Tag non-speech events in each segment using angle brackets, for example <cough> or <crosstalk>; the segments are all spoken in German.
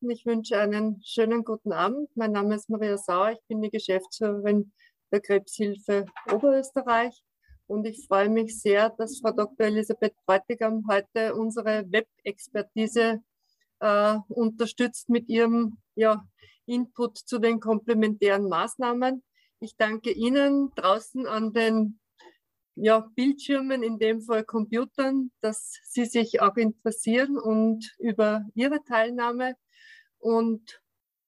Ich wünsche einen schönen guten Abend. Mein Name ist Maria Sauer. Ich bin die Geschäftsführerin der Krebshilfe Oberösterreich. Und ich freue mich sehr, dass Frau Dr. Elisabeth Bräutigam heute unsere Web-Expertise äh, unterstützt mit ihrem ja, Input zu den komplementären Maßnahmen. Ich danke Ihnen draußen an den ja, Bildschirmen, in dem Fall Computern, dass Sie sich auch interessieren und über Ihre Teilnahme. Und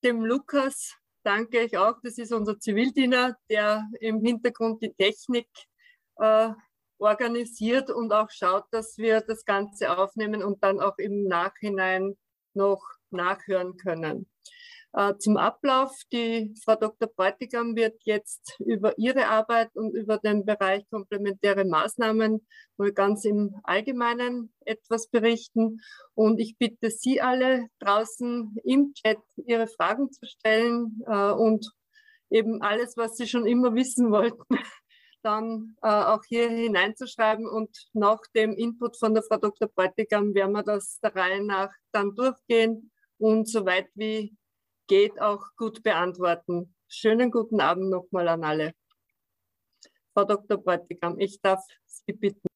dem Lukas danke ich auch, das ist unser Zivildiener, der im Hintergrund die Technik äh, organisiert und auch schaut, dass wir das Ganze aufnehmen und dann auch im Nachhinein noch nachhören können. Äh, zum Ablauf. Die Frau Dr. Bräutigam wird jetzt über ihre Arbeit und über den Bereich komplementäre Maßnahmen mal ganz im Allgemeinen etwas berichten. Und ich bitte Sie alle draußen im Chat Ihre Fragen zu stellen äh, und eben alles, was Sie schon immer wissen wollten, <laughs> dann äh, auch hier hineinzuschreiben. Und nach dem Input von der Frau Dr. Bräutigam werden wir das der Reihe nach dann durchgehen und so weit wie geht, auch gut beantworten. Schönen guten Abend nochmal an alle. Frau Dr. Bräutigam, ich darf Sie bitten.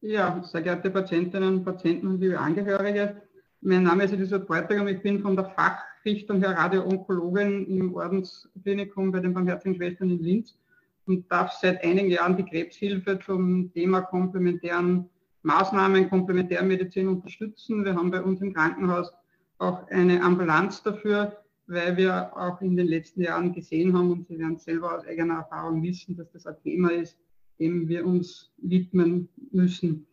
Ja, sehr geehrte Patientinnen, Patienten und liebe Angehörige. Mein Name ist Elisabeth Bräutigam. Ich bin von der Fachrichtung Radio-Onkologin im Ordensklinikum bei den Barmherzigen Schwestern in Linz und darf seit einigen Jahren die Krebshilfe zum Thema komplementären Maßnahmen, Komplementärmedizin unterstützen. Wir haben bei uns im Krankenhaus auch eine Ambulanz dafür, weil wir auch in den letzten Jahren gesehen haben und Sie werden selber aus eigener Erfahrung wissen, dass das ein Thema ist, dem wir uns widmen müssen.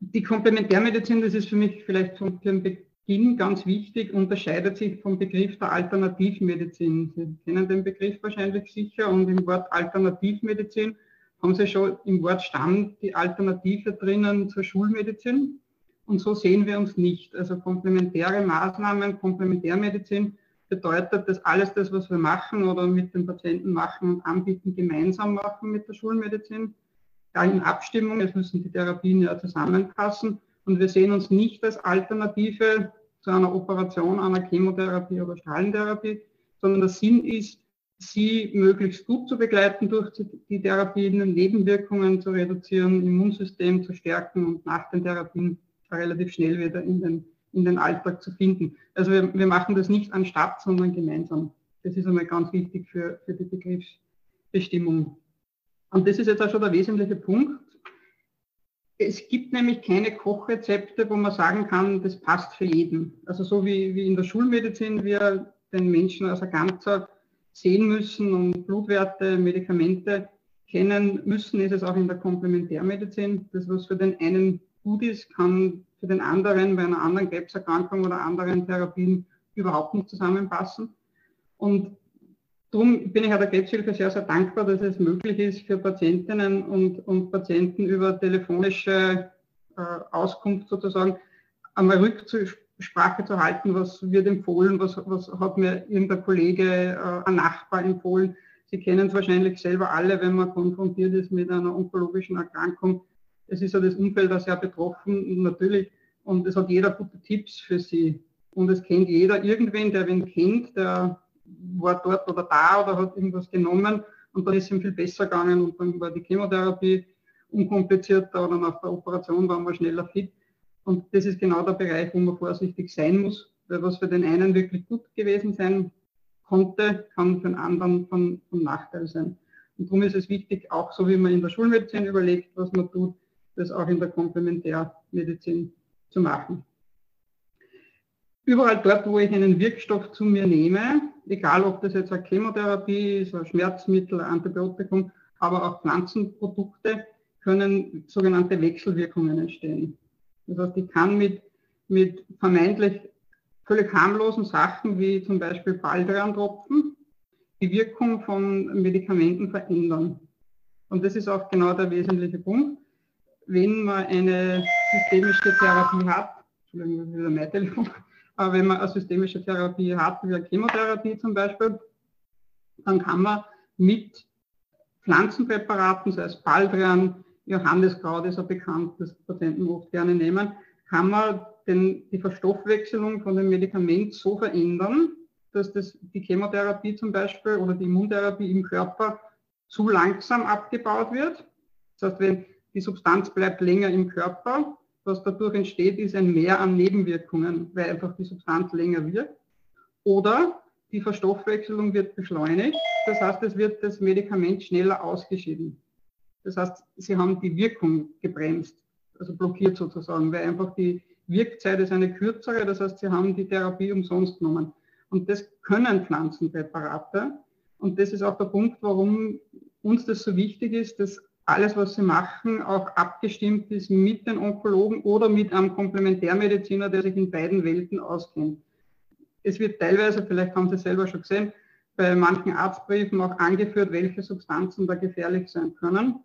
Die Komplementärmedizin, das ist für mich vielleicht von Beginn ganz wichtig, unterscheidet sich vom Begriff der Alternativmedizin. Sie kennen den Begriff wahrscheinlich sicher und im Wort Alternativmedizin haben Sie schon im Wort Stamm die Alternative drinnen zur Schulmedizin. Und so sehen wir uns nicht. Also komplementäre Maßnahmen, Komplementärmedizin bedeutet, dass alles das, was wir machen oder mit den Patienten machen und anbieten, gemeinsam machen mit der Schulmedizin. Ja, in Abstimmung, es müssen die Therapien ja zusammenpassen. Und wir sehen uns nicht als Alternative zu einer Operation, einer Chemotherapie oder Strahlentherapie, sondern der Sinn ist, sie möglichst gut zu begleiten durch die Therapien, Nebenwirkungen zu reduzieren, Immunsystem zu stärken und nach den Therapien relativ schnell wieder in den, in den Alltag zu finden. Also wir, wir machen das nicht anstatt, sondern gemeinsam. Das ist einmal ganz wichtig für, für die Begriffsbestimmung. Und das ist jetzt auch schon der wesentliche Punkt. Es gibt nämlich keine Kochrezepte, wo man sagen kann, das passt für jeden. Also so wie, wie in der Schulmedizin wir den Menschen als ein Ganzer sehen müssen und Blutwerte, Medikamente kennen müssen, ist es auch in der Komplementärmedizin. Das, was für den einen gut ist, kann für den anderen bei einer anderen Krebserkrankung oder anderen Therapien überhaupt nicht zusammenpassen. Und darum bin ich auch der Krebshilfe sehr, sehr dankbar, dass es möglich ist für Patientinnen und, und Patienten über telefonische äh, Auskunft sozusagen einmal Rücksprache zu halten, was wird empfohlen, was, was hat mir irgendein Kollege, äh, ein Nachbar empfohlen. Sie kennen es wahrscheinlich selber alle, wenn man konfrontiert ist mit einer onkologischen Erkrankung, es ist ja das Umfeld auch sehr betroffen, natürlich. Und es hat jeder gute Tipps für sie. Und es kennt jeder irgendwen, der wen kennt, der war dort oder da oder hat irgendwas genommen und dann ist ihm viel besser gegangen und dann war die Chemotherapie unkomplizierter oder nach der Operation waren wir schneller fit. Und das ist genau der Bereich, wo man vorsichtig sein muss, weil was für den einen wirklich gut gewesen sein konnte, kann für den anderen von, von Nachteil sein. Und darum ist es wichtig, auch so wie man in der Schulmedizin überlegt, was man tut, das auch in der Komplementärmedizin zu machen. Überall dort, wo ich einen Wirkstoff zu mir nehme, egal ob das jetzt eine Chemotherapie ist, ein Schmerzmittel, ein Antibiotikum, aber auch Pflanzenprodukte, können sogenannte Wechselwirkungen entstehen. Das heißt, ich kann mit, mit vermeintlich völlig harmlosen Sachen wie zum Beispiel Baldrian-Tropfen die Wirkung von Medikamenten verändern. Und das ist auch genau der wesentliche Punkt wenn man eine systemische Therapie hat, wieder mein Telefon, aber wenn man eine systemische Therapie hat, wie eine Chemotherapie zum Beispiel, dann kann man mit Pflanzenpräparaten, sei es Baldrian, Johanneskraut ist ja bekannt, das Patienten oft gerne nehmen, kann man den, die Verstoffwechselung von dem Medikament so verändern, dass das, die Chemotherapie zum Beispiel oder die Immuntherapie im Körper zu langsam abgebaut wird. Das heißt, wenn die Substanz bleibt länger im Körper, was dadurch entsteht, ist ein Mehr an Nebenwirkungen, weil einfach die Substanz länger wirkt. Oder die Verstoffwechselung wird beschleunigt, das heißt, es wird das Medikament schneller ausgeschieden. Das heißt, sie haben die Wirkung gebremst, also blockiert sozusagen, weil einfach die Wirkzeit ist eine kürzere, das heißt, sie haben die Therapie umsonst genommen. Und das können Pflanzenpräparate. Und das ist auch der Punkt, warum uns das so wichtig ist, dass alles, was sie machen, auch abgestimmt ist mit den Onkologen oder mit einem Komplementärmediziner, der sich in beiden Welten auskennt. Es wird teilweise, vielleicht haben Sie selber schon gesehen, bei manchen Arztbriefen auch angeführt, welche Substanzen da gefährlich sein können.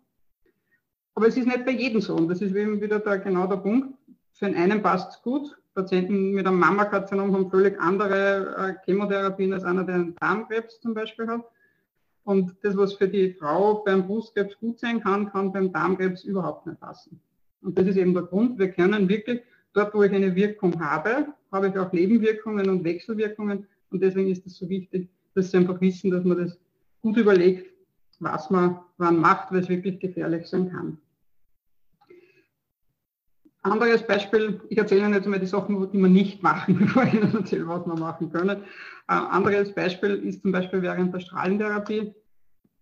Aber es ist nicht bei jedem so. Und das ist eben wieder da genau der Punkt. Für einen passt es gut. Patienten mit einem Mammakarzinom haben völlig andere äh, Chemotherapien als einer, der einen Darmkrebs zum Beispiel hat. Und das, was für die Frau beim Brustkrebs gut sein kann, kann beim Darmkrebs überhaupt nicht passen. Und das ist eben der Grund. Wir können wirklich, dort wo ich eine Wirkung habe, habe ich auch Nebenwirkungen und Wechselwirkungen. Und deswegen ist es so wichtig, dass Sie einfach wissen, dass man das gut überlegt, was man wann macht, weil es wirklich gefährlich sein kann. Anderes Beispiel, ich erzähle Ihnen jetzt mal die Sachen, die man nicht machen, <laughs> bevor ich Ihnen erzähle, was wir machen können. Äh, anderes Beispiel ist zum Beispiel während der Strahlentherapie.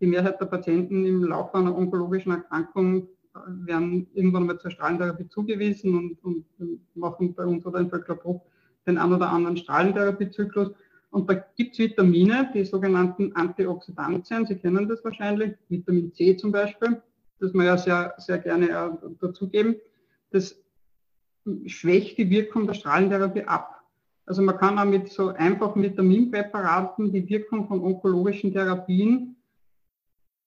Die Mehrheit der Patienten im Laufe einer onkologischen Erkrankung äh, werden irgendwann mal zur Strahlentherapie zugewiesen und, und, machen bei uns oder in Völkerbruch den ein oder anderen Strahlentherapiezyklus. Und da gibt es Vitamine, die sogenannten Antioxidantien, Sie kennen das wahrscheinlich, Vitamin C zum Beispiel, das wir ja sehr, sehr gerne äh, dazugeben. Das schwächt die Wirkung der Strahlentherapie ab. Also man kann auch mit so einfachen Vitaminpräparaten die Wirkung von onkologischen Therapien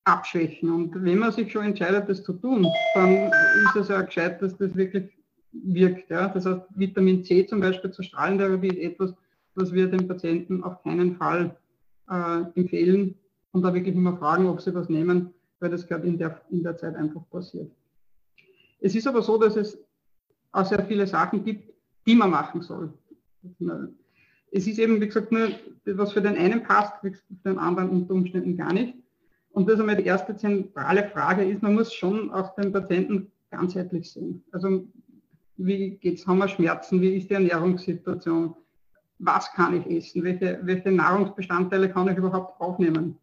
abschwächen. Und wenn man sich schon entscheidet, das zu tun, dann ist es ja gescheit, dass das wirklich wirkt. Ja? Das heißt, Vitamin C zum Beispiel zur Strahlentherapie ist etwas, was wir den Patienten auf keinen Fall äh, empfehlen und da wirklich immer fragen, ob sie was nehmen, weil das gerade in der, in der Zeit einfach passiert. Es ist aber so, dass es auch sehr viele Sachen gibt, die man machen soll. Es ist eben, wie gesagt, nur, was für den einen passt, für den anderen unter Umständen gar nicht. Und das ist einmal die erste zentrale Frage ist, man muss schon auch den Patienten ganzheitlich sehen. Also wie geht's, haben wir Schmerzen, wie ist die Ernährungssituation, was kann ich essen, welche, welche Nahrungsbestandteile kann ich überhaupt aufnehmen.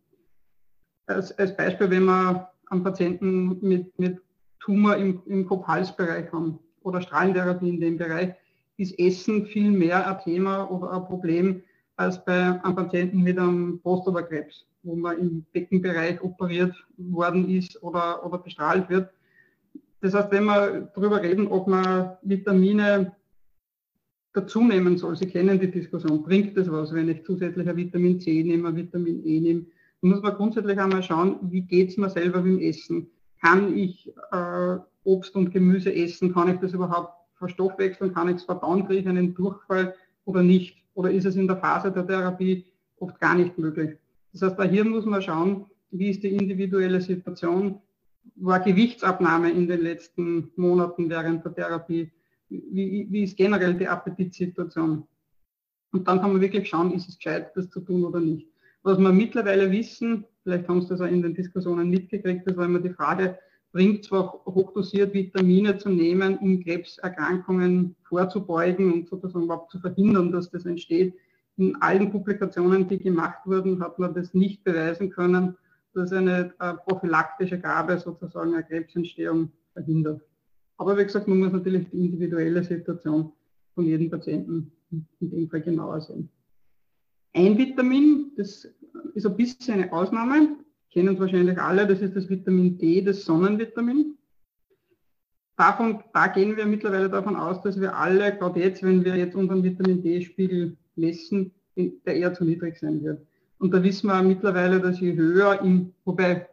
Als, als Beispiel, wenn wir einen Patienten mit, mit Tumor im, im Kopfhalsbereich haben, oder Strahlentherapie in dem Bereich, ist Essen viel mehr ein Thema oder ein Problem als bei einem Patienten mit einem Prostatakrebs, wo man im Beckenbereich operiert worden ist oder, oder bestrahlt wird. Das heißt, wenn wir darüber reden, ob man Vitamine dazu nehmen soll, Sie kennen die Diskussion, bringt das was, wenn ich zusätzlich ein Vitamin C nehme, ein Vitamin E nehme, dann muss man grundsätzlich einmal schauen, wie geht es mir selber beim Essen. Kann ich äh, Obst und Gemüse essen? Kann ich das überhaupt verstoffwechseln? Kann ich es verdauen? Kriege ich einen Durchfall oder nicht? Oder ist es in der Phase der Therapie oft gar nicht möglich? Das heißt, da hier muss man schauen, wie ist die individuelle Situation? War Gewichtsabnahme in den letzten Monaten während der Therapie? Wie, wie ist generell die Appetitsituation? Und dann kann man wirklich schauen, ist es gescheit, das zu tun oder nicht. Was wir mittlerweile wissen, vielleicht haben Sie das auch in den Diskussionen mitgekriegt, das war immer die Frage, bringt zwar hochdosiert Vitamine zu nehmen, um Krebserkrankungen vorzubeugen und sozusagen überhaupt zu verhindern, dass das entsteht. In allen Publikationen, die gemacht wurden, hat man das nicht beweisen können, dass eine äh, prophylaktische Gabe sozusagen eine Krebsentstehung verhindert. Aber wie gesagt, man muss natürlich die individuelle Situation von jedem Patienten in dem Fall genauer sehen. Ein Vitamin, das ist ein bisschen eine Ausnahme, kennen wahrscheinlich alle, das ist das Vitamin D, das Sonnenvitamin. Davon, da gehen wir mittlerweile davon aus, dass wir alle, gerade jetzt, wenn wir jetzt unseren Vitamin D-Spiegel messen, der eher zu niedrig sein wird. Und da wissen wir mittlerweile, dass je höher, im, wobei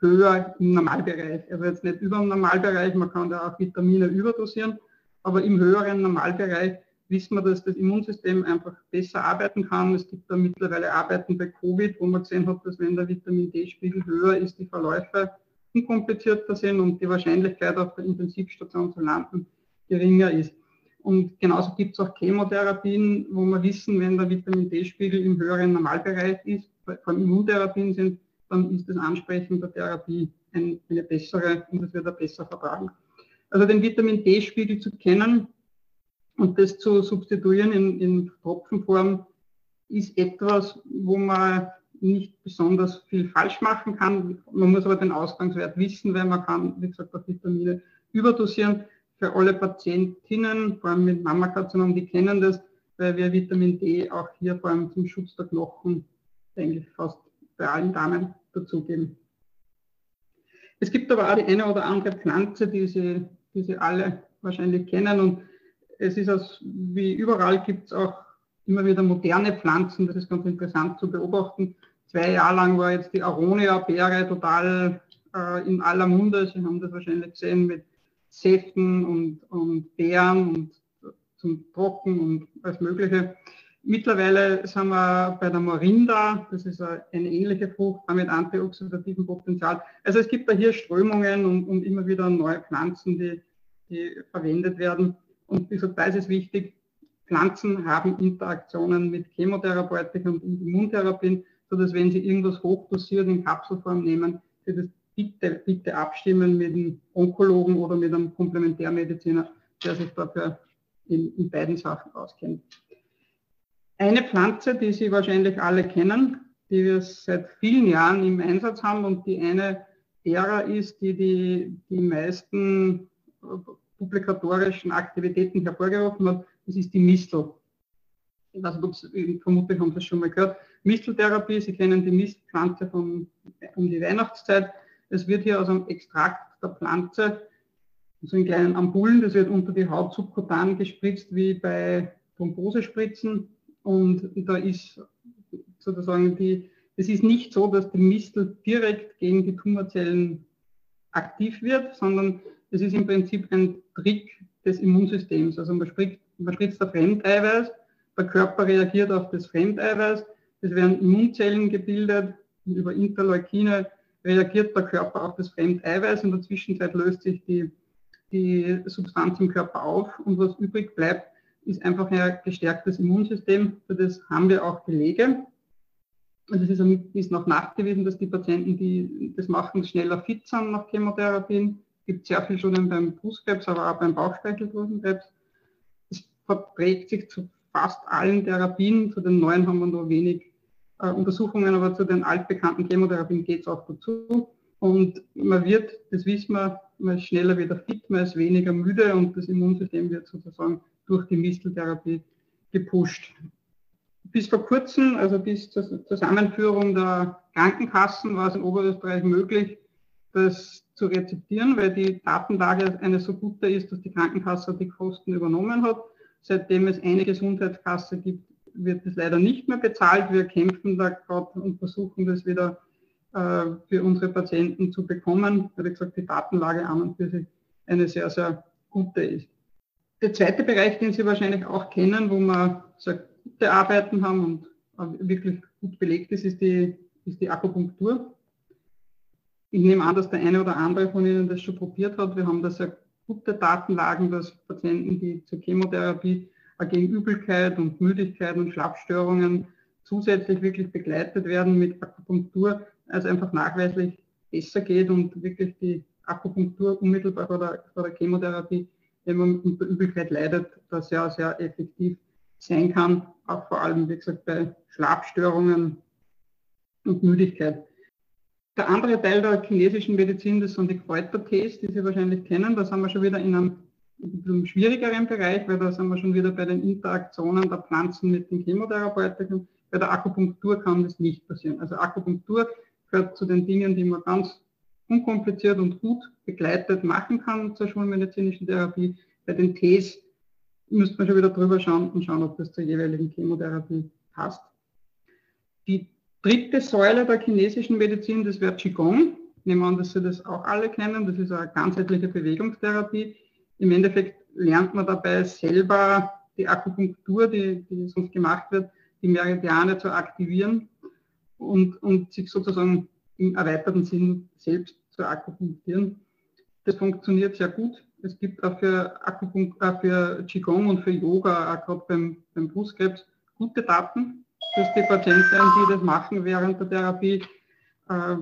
höher im Normalbereich, also jetzt nicht über dem Normalbereich, man kann da auch Vitamine überdosieren, aber im höheren Normalbereich wissen wir, dass das Immunsystem einfach besser arbeiten kann. Es gibt da mittlerweile Arbeiten bei Covid, wo man gesehen hat, dass wenn der Vitamin D-Spiegel höher ist, die Verläufe unkomplizierter sind und die Wahrscheinlichkeit auf der Intensivstation zu landen geringer ist. Und genauso gibt es auch Chemotherapien, wo wir wissen, wenn der Vitamin D-Spiegel im höheren Normalbereich ist, allem Immuntherapien sind, dann ist das Ansprechen der Therapie ein, eine bessere und es wird er besser vertragen. Also den Vitamin D-Spiegel zu kennen und das zu substituieren in, in Tropfenform ist etwas, wo man nicht besonders viel falsch machen kann. Man muss aber den Ausgangswert wissen, weil man kann, wie gesagt, auch Vitamine überdosieren. Für alle Patientinnen, vor allem mit Mammakarzinom, die kennen das, weil wir Vitamin D auch hier vor allem zum Schutz der Knochen eigentlich fast bei allen Damen dazugeben. Es gibt aber auch die eine oder andere Pflanze, die Sie, die Sie alle wahrscheinlich kennen und es ist aus, wie überall gibt es auch immer wieder moderne Pflanzen, das ist ganz interessant zu beobachten. Zwei Jahre lang war jetzt die Aronia-Beere total äh, in aller Munde. Sie haben das wahrscheinlich gesehen mit Säften und, und Beeren und zum Trocken und alles Mögliche. Mittlerweile sind wir bei der Morinda, das ist eine ähnliche Frucht mit antioxidativem Potenzial. Also es gibt da hier Strömungen und, und immer wieder neue Pflanzen, die, die verwendet werden. Und gesagt, da ist es wichtig, Pflanzen haben Interaktionen mit Chemotherapeutika und Immuntherapien sodass wenn Sie irgendwas hochdosiert in Kapselform nehmen, Sie das bitte, bitte abstimmen mit einem Onkologen oder mit einem Komplementärmediziner, der sich dafür in, in beiden Sachen auskennt. Eine Pflanze, die Sie wahrscheinlich alle kennen, die wir seit vielen Jahren im Einsatz haben und die eine derer ist, die die, die meisten publikatorischen Aktivitäten hervorgerufen hat, das ist die Mistel. Ich weiß nicht, vermutlich haben Sie das schon mal gehört. Misteltherapie, Sie kennen die Mistpflanze von, um die Weihnachtszeit. Es wird hier aus einem Extrakt der Pflanze, so in kleinen Ampullen, das wird unter die Haut subkutan gespritzt, wie bei Thrombosespritzen. Und da ist sozusagen die, es ist nicht so, dass die Mistel direkt gegen die Tumorzellen aktiv wird, sondern es ist im Prinzip ein Trick des Immunsystems. Also man, spritzt, man spritzt ein Fremdeiweiß der Körper reagiert auf das Fremdeiweiß. Es werden Immunzellen gebildet. Über Interleukine reagiert der Körper auf das Fremdeiweiß. In der Zwischenzeit löst sich die, die Substanz im Körper auf. Und was übrig bleibt, ist einfach ein gestärktes Immunsystem. Für das haben wir auch Belege. Also es ist, ist noch nachgewiesen, dass die Patienten, die das machen, schneller fit sind nach Chemotherapien. Gibt sehr viel schon beim Brustkrebs, aber auch beim Bauchspeicheldrüsenkrebs. Es verträgt sich zu fast allen Therapien. Zu den neuen haben wir nur wenig äh, Untersuchungen, aber zu den altbekannten Chemotherapien geht es auch dazu. Und man wird, das wissen wir, man ist schneller wieder fit, man ist weniger müde und das Immunsystem wird sozusagen durch die Misteltherapie gepusht. Bis vor kurzem, also bis zur Zusammenführung der Krankenkassen, war es in Oberösterreich möglich, das zu rezeptieren, weil die Datenlage eine so gute ist, dass die Krankenkasse die Kosten übernommen hat. Seitdem es eine Gesundheitskasse gibt, wird es leider nicht mehr bezahlt. Wir kämpfen da gerade und versuchen das wieder äh, für unsere Patienten zu bekommen, weil wie gesagt die Datenlage an und für sich eine sehr, sehr gute ist. Der zweite Bereich, den Sie wahrscheinlich auch kennen, wo wir sehr gute Arbeiten haben und wirklich gut belegt ist, ist die, ist die Akupunktur. Ich nehme an, dass der eine oder andere von Ihnen das schon probiert hat. Wir haben da sehr gute Datenlagen, dass Patienten, die zur Chemotherapie gegen Übelkeit und Müdigkeit und Schlafstörungen zusätzlich wirklich begleitet werden mit Akupunktur, also einfach nachweislich besser geht und wirklich die Akupunktur unmittelbar vor der, vor der Chemotherapie, wenn man unter Übelkeit leidet, da sehr, sehr effektiv sein kann, auch vor allem, wie gesagt, bei Schlafstörungen und Müdigkeit. Der andere Teil der chinesischen Medizin, das sind die Kräutertees, die Sie wahrscheinlich kennen. Da sind wir schon wieder in einem, in einem schwierigeren Bereich, weil da sind wir schon wieder bei den Interaktionen der Pflanzen mit den Chemotherapeutika. Bei der Akupunktur kann das nicht passieren. Also Akupunktur gehört zu den Dingen, die man ganz unkompliziert und gut begleitet machen kann zur schulmedizinischen Therapie. Bei den Tees müsste man schon wieder drüber schauen und schauen, ob das zur jeweiligen Chemotherapie passt. Die dritte Säule der chinesischen Medizin, das wäre Qigong. Ich nehme an, dass Sie das auch alle kennen. Das ist eine ganzheitliche Bewegungstherapie. Im Endeffekt lernt man dabei selber die Akupunktur, die, die sonst gemacht wird, die Meridiane zu aktivieren und, und sich sozusagen im erweiterten Sinn selbst zu akupunktieren. Das funktioniert sehr gut. Es gibt auch für, Akupunkt, äh, für Qigong und für Yoga, auch gerade beim, beim Brustkrebs, gute Daten, dass die Patienten, die das machen während der Therapie, äh,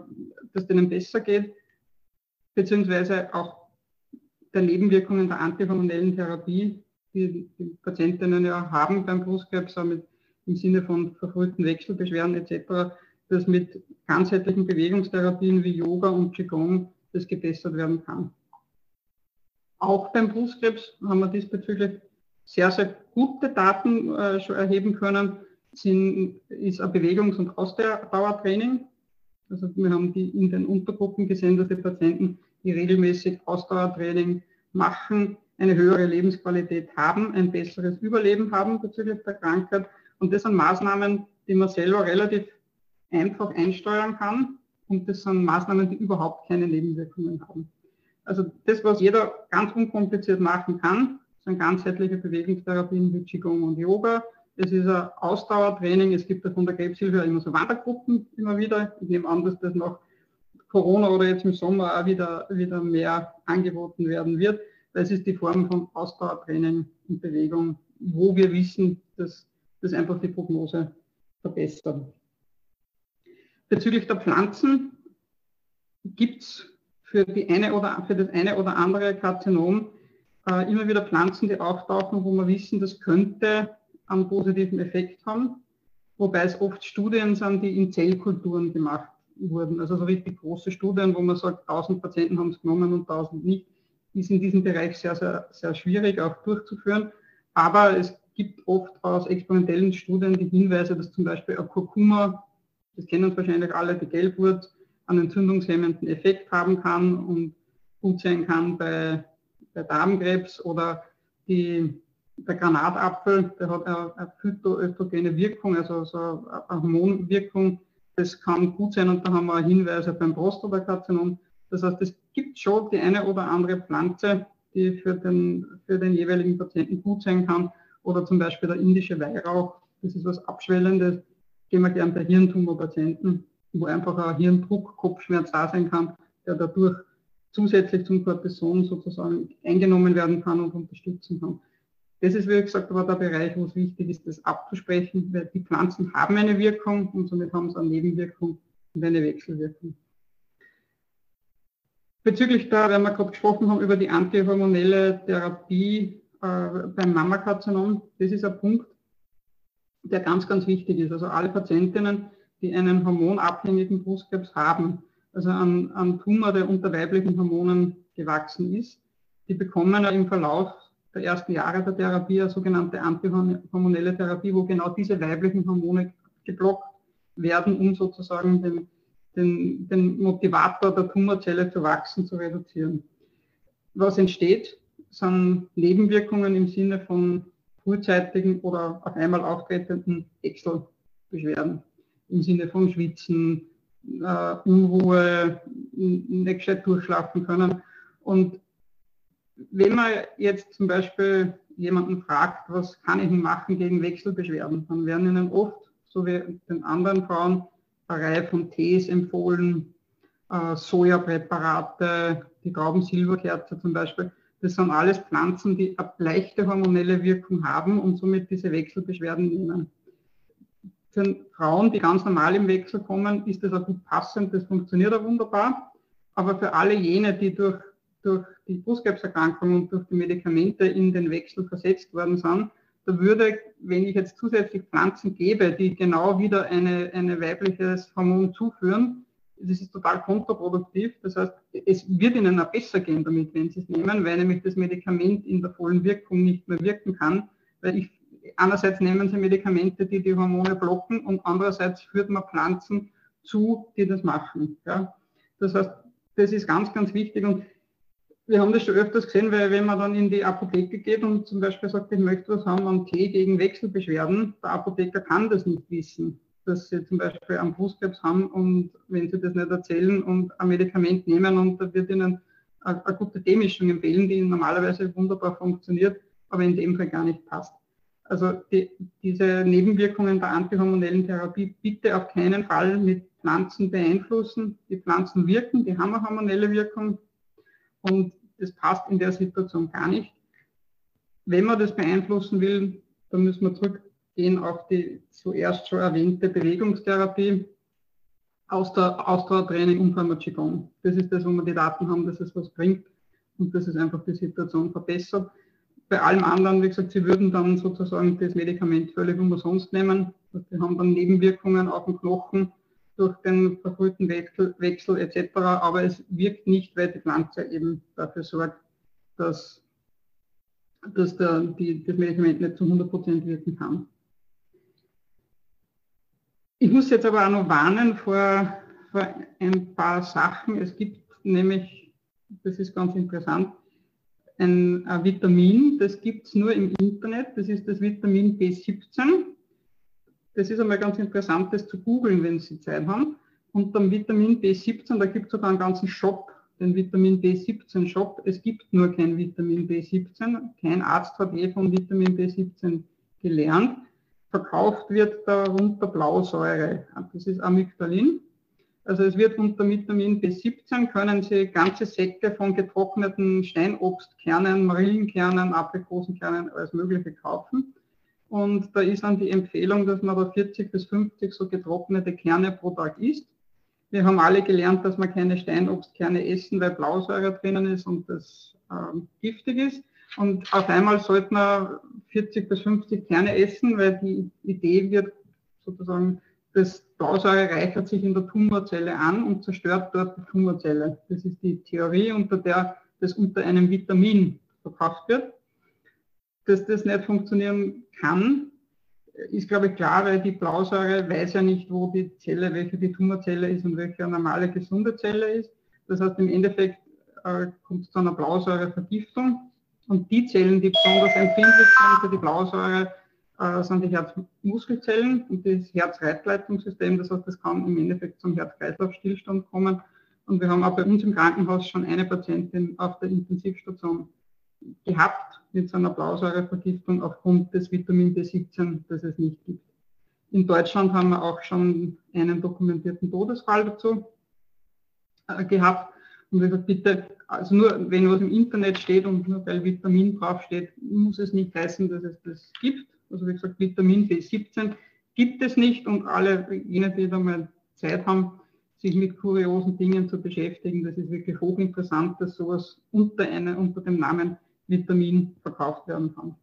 dass denen besser geht, beziehungsweise auch der Nebenwirkungen der antihormonellen Therapie, die die Patientinnen ja haben beim Brustkrebs, mit, im Sinne von verfrühten Wechselbeschwerden etc., dass mit ganzheitlichen Bewegungstherapien wie Yoga und Qigong das gebessert werden kann. Auch beim Brustkrebs haben wir diesbezüglich sehr, sehr gute Daten äh, schon erheben können, sind, ist ein Bewegungs- und Ausdauertraining. Also wir haben die in den Untergruppen gesehen, dass die Patienten, die regelmäßig Ausdauertraining machen, eine höhere Lebensqualität haben, ein besseres Überleben haben bezüglich der Krankheit. Und das sind Maßnahmen, die man selber relativ einfach einsteuern kann. Und das sind Maßnahmen, die überhaupt keine Nebenwirkungen haben. Also das, was jeder ganz unkompliziert machen kann, sind ganzheitliche Bewegungstherapien wie Qigong und Yoga. Es ist ein Ausdauertraining. Es gibt ja von der Krebshilfe immer so Wandergruppen immer wieder. Ich nehme an, dass das nach Corona oder jetzt im Sommer auch wieder, wieder mehr angeboten werden wird. Das ist die Form von Ausdauertraining und Bewegung, wo wir wissen, dass das einfach die Prognose verbessert. Bezüglich der Pflanzen gibt es für, für das eine oder andere Karzinom äh, immer wieder Pflanzen, die auftauchen, wo wir wissen, das könnte einen positiven Effekt haben. Wobei es oft Studien sind, die in Zellkulturen gemacht wurden. Also so richtig große Studien, wo man sagt, 1000 Patienten haben es genommen und 1000 nicht, ist in diesem Bereich sehr, sehr, sehr schwierig auch durchzuführen. Aber es gibt oft aus experimentellen Studien die Hinweise, dass zum Beispiel ein Kurkuma das kennen wahrscheinlich alle, die Gelbwurz einen entzündungshemmenden Effekt haben kann und gut sein kann bei, bei Darmkrebs oder die, der Granatapfel, der hat eine, eine phytoöstrogene Wirkung, also so eine Hormonwirkung. Das kann gut sein und da haben wir Hinweise beim Prostatakarzinom. Das heißt, es gibt schon die eine oder andere Pflanze, die für den, für den jeweiligen Patienten gut sein kann. Oder zum Beispiel der indische Weihrauch, das ist was Abschwellendes, gehen wir gern bei Hirntumorpatienten, wo einfach ein Hirndruck, Kopfschmerz da sein kann, der dadurch zusätzlich zum Cortison sozusagen eingenommen werden kann und unterstützen kann. Das ist, wie gesagt, aber der Bereich, wo es wichtig ist, das abzusprechen, weil die Pflanzen haben eine Wirkung und somit haben sie eine Nebenwirkung und eine Wechselwirkung. Bezüglich da, wenn wir gerade gesprochen haben über die antihormonelle Therapie äh, beim Mammakarzinom, das ist ein Punkt, der ganz, ganz wichtig ist. Also alle Patientinnen, die einen hormonabhängigen Brustkrebs haben, also an, an Tumor, der unter weiblichen Hormonen gewachsen ist, die bekommen im Verlauf der ersten Jahre der Therapie eine sogenannte antihormonelle Therapie, wo genau diese weiblichen Hormone geblockt werden, um sozusagen den, den, den Motivator der Tumorzelle zu wachsen, zu reduzieren. Was entsteht, sind Nebenwirkungen im Sinne von frühzeitigen oder auf einmal auftretenden Wechselbeschwerden im Sinne von Schwitzen, äh, Unruhe, nicht gescheit durchschlafen können. Und wenn man jetzt zum Beispiel jemanden fragt, was kann ich machen gegen Wechselbeschwerden, dann werden ihnen oft, so wie den anderen Frauen, eine Reihe von Tees empfohlen, äh, Sojapräparate, die Graubensilberkerze zum Beispiel. Das sind alles Pflanzen, die eine leichte hormonelle Wirkung haben und somit diese Wechselbeschwerden nehmen. Für Frauen, die ganz normal im Wechsel kommen, ist das auch gut passend, das funktioniert auch wunderbar. Aber für alle jene, die durch, durch die Brustkrebserkrankung und durch die Medikamente in den Wechsel versetzt worden sind, da würde, wenn ich jetzt zusätzlich Pflanzen gebe, die genau wieder eine, eine weibliches Hormon zuführen, das ist total kontraproduktiv. Das heißt, es wird ihnen auch besser gehen damit, wenn sie es nehmen, weil nämlich das Medikament in der vollen Wirkung nicht mehr wirken kann. Weil ich, einerseits nehmen sie Medikamente, die die Hormone blocken und andererseits führt man Pflanzen zu, die das machen. Ja. Das heißt, das ist ganz, ganz wichtig und wir haben das schon öfters gesehen, weil wenn man dann in die Apotheke geht und zum Beispiel sagt, ich möchte was haben an Tee gegen Wechselbeschwerden, der Apotheker kann das nicht wissen dass sie zum Beispiel einen Brustkrebs haben und wenn sie das nicht erzählen und ein Medikament nehmen und da wird ihnen eine, eine gute T-Mischung empfehlen, die normalerweise wunderbar funktioniert, aber in dem Fall gar nicht passt. Also die, diese Nebenwirkungen der antihormonellen Therapie bitte auf keinen Fall mit Pflanzen beeinflussen. Die Pflanzen wirken, die haben eine hormonelle Wirkung und das passt in der Situation gar nicht. Wenn man das beeinflussen will, dann müssen wir zurückgehen auf die zuerst schon erwähnte Bewegungstherapie, Ausdauer, Ausdauertraining und Pharmakogon. Das ist das, wo wir die Daten haben, dass es was bringt und dass es einfach die Situation verbessert. Bei allem anderen, wie gesagt, sie würden dann sozusagen das Medikament völlig umsonst nehmen. Wir haben dann Nebenwirkungen auf dem Knochen durch den verfrühten Wechsel, Wechsel etc. Aber es wirkt nicht, weil die Pflanze eben dafür sorgt, dass, dass der, die, das Medikament nicht zu 100% wirken kann. Ich muss jetzt aber auch noch warnen vor, vor ein paar Sachen. Es gibt nämlich, das ist ganz interessant, ein, ein Vitamin, das gibt es nur im Internet, das ist das Vitamin B17. Das ist einmal ganz interessant, das zu googeln, wenn Sie Zeit haben. Und dann Vitamin B17, da gibt es sogar einen ganzen Shop, den Vitamin B17 Shop. Es gibt nur kein Vitamin B17. Kein Arzt hat je von Vitamin B17 gelernt. Verkauft wird darunter Blausäure. Das ist Amygdalin. Also es wird unter Vitamin B17 können Sie ganze Säcke von getrockneten Steinobstkernen, Marillenkernen, Aprikosenkernen, alles Mögliche kaufen. Und da ist dann die Empfehlung, dass man da 40 bis 50 so getrocknete Kerne pro Tag isst. Wir haben alle gelernt, dass man keine Steinobstkerne essen, weil Blausäure drinnen ist und das äh, giftig ist. Und auf einmal sollte man 40 bis 50 Kerne essen, weil die Idee wird sozusagen das Blausäure reichert sich in der Tumorzelle an und zerstört dort die Tumorzelle. Das ist die Theorie, unter der das unter einem Vitamin verkauft wird. Dass das nicht funktionieren kann, ist, glaube ich, klar, weil die Blausäure weiß ja nicht, wo die Zelle, welche die Tumorzelle ist und welche eine normale gesunde Zelle ist. Das heißt, im Endeffekt äh, kommt es zu einer Blausäurevergiftung. Und die Zellen, die besonders empfindlich sind für die Blausäure, äh, sind die Herzmuskelzellen und das Herzreitleitungssystem. Das heißt, das kann im Endeffekt zum Herz-Kreislauf-Stillstand kommen. Und wir haben auch bei uns im Krankenhaus schon eine Patientin auf der Intensivstation gehabt mit so einer Blausäurevergiftung aufgrund des Vitamin B17, das es nicht gibt. In Deutschland haben wir auch schon einen dokumentierten Todesfall dazu äh, gehabt. Und wir gesagt, bitte, also nur wenn was im Internet steht und nur weil Vitamin draufsteht, muss es nicht heißen, dass es das gibt. Also wie gesagt, Vitamin B17 gibt es nicht und alle jene, die da mal Zeit haben, sich mit kuriosen Dingen zu beschäftigen, das ist wirklich hochinteressant, dass sowas unter, eine, unter dem Namen Vitamin verkauft werden kann.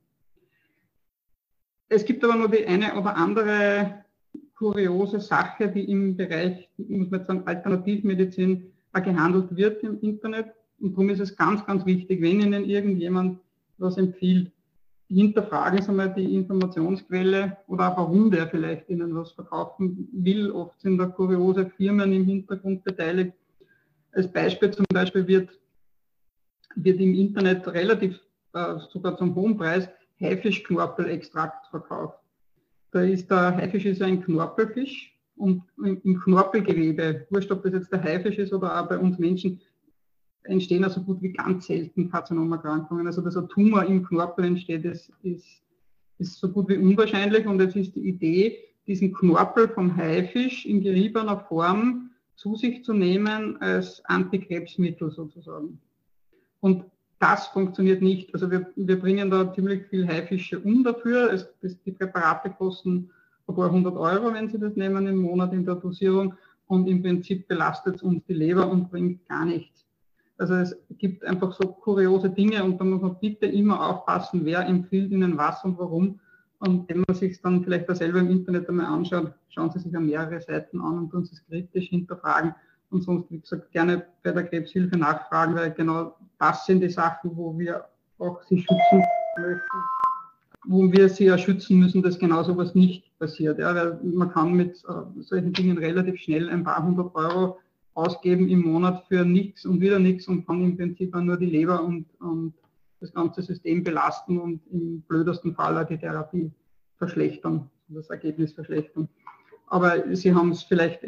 Es gibt aber nur die eine oder andere kuriose Sache, die im Bereich, muss man sagen, Alternativmedizin gehandelt wird im Internet. Und darum ist es ganz, ganz wichtig, wenn Ihnen irgendjemand was empfiehlt, hinterfragen Sie mal die Informationsquelle oder auch warum der vielleicht Ihnen was verkaufen will. Oft sind da kuriose Firmen im Hintergrund beteiligt. Als Beispiel zum Beispiel wird, wird im Internet relativ äh, sogar zum hohen Preis Haifischknorpelextrakt verkauft. Da ist der Haifisch ist ein Knorpelfisch und im Knorpelgewebe, wurscht ob das jetzt der Haifisch ist oder auch bei uns Menschen, entstehen also gut wie ganz selten Karzinomerkrankungen. Also dass ein Tumor im Knorpel entsteht, ist, ist, ist so gut wie unwahrscheinlich. Und jetzt ist die Idee, diesen Knorpel vom Haifisch in geriebener Form zu sich zu nehmen als Antikrebsmittel sozusagen. Und das funktioniert nicht. Also wir, wir bringen da ziemlich viel Haifische um dafür. Es, das, die Präparate kosten ein paar hundert Euro, wenn Sie das nehmen im Monat in der Dosierung. Und im Prinzip belastet es uns die Leber und bringt gar nichts. Also es gibt einfach so kuriose Dinge und da muss man bitte immer aufpassen, wer empfiehlt Ihnen was und warum. Und wenn man sich dann vielleicht auch selber im Internet einmal anschaut, schauen Sie sich ja mehrere Seiten an und uns es kritisch hinterfragen und sonst, wie gesagt, gerne bei der Krebshilfe nachfragen, weil genau das sind die Sachen, wo wir auch Sie schützen möchten, wo wir Sie ja schützen müssen, dass genau sowas nicht passiert. Ja, weil man kann mit äh, solchen Dingen relativ schnell ein paar hundert Euro ausgeben im Monat für nichts und wieder nichts und kann im Prinzip nur die Leber und, und das ganze System belasten und im blödesten Fall die Therapie verschlechtern, das Ergebnis verschlechtern. Aber Sie haben es vielleicht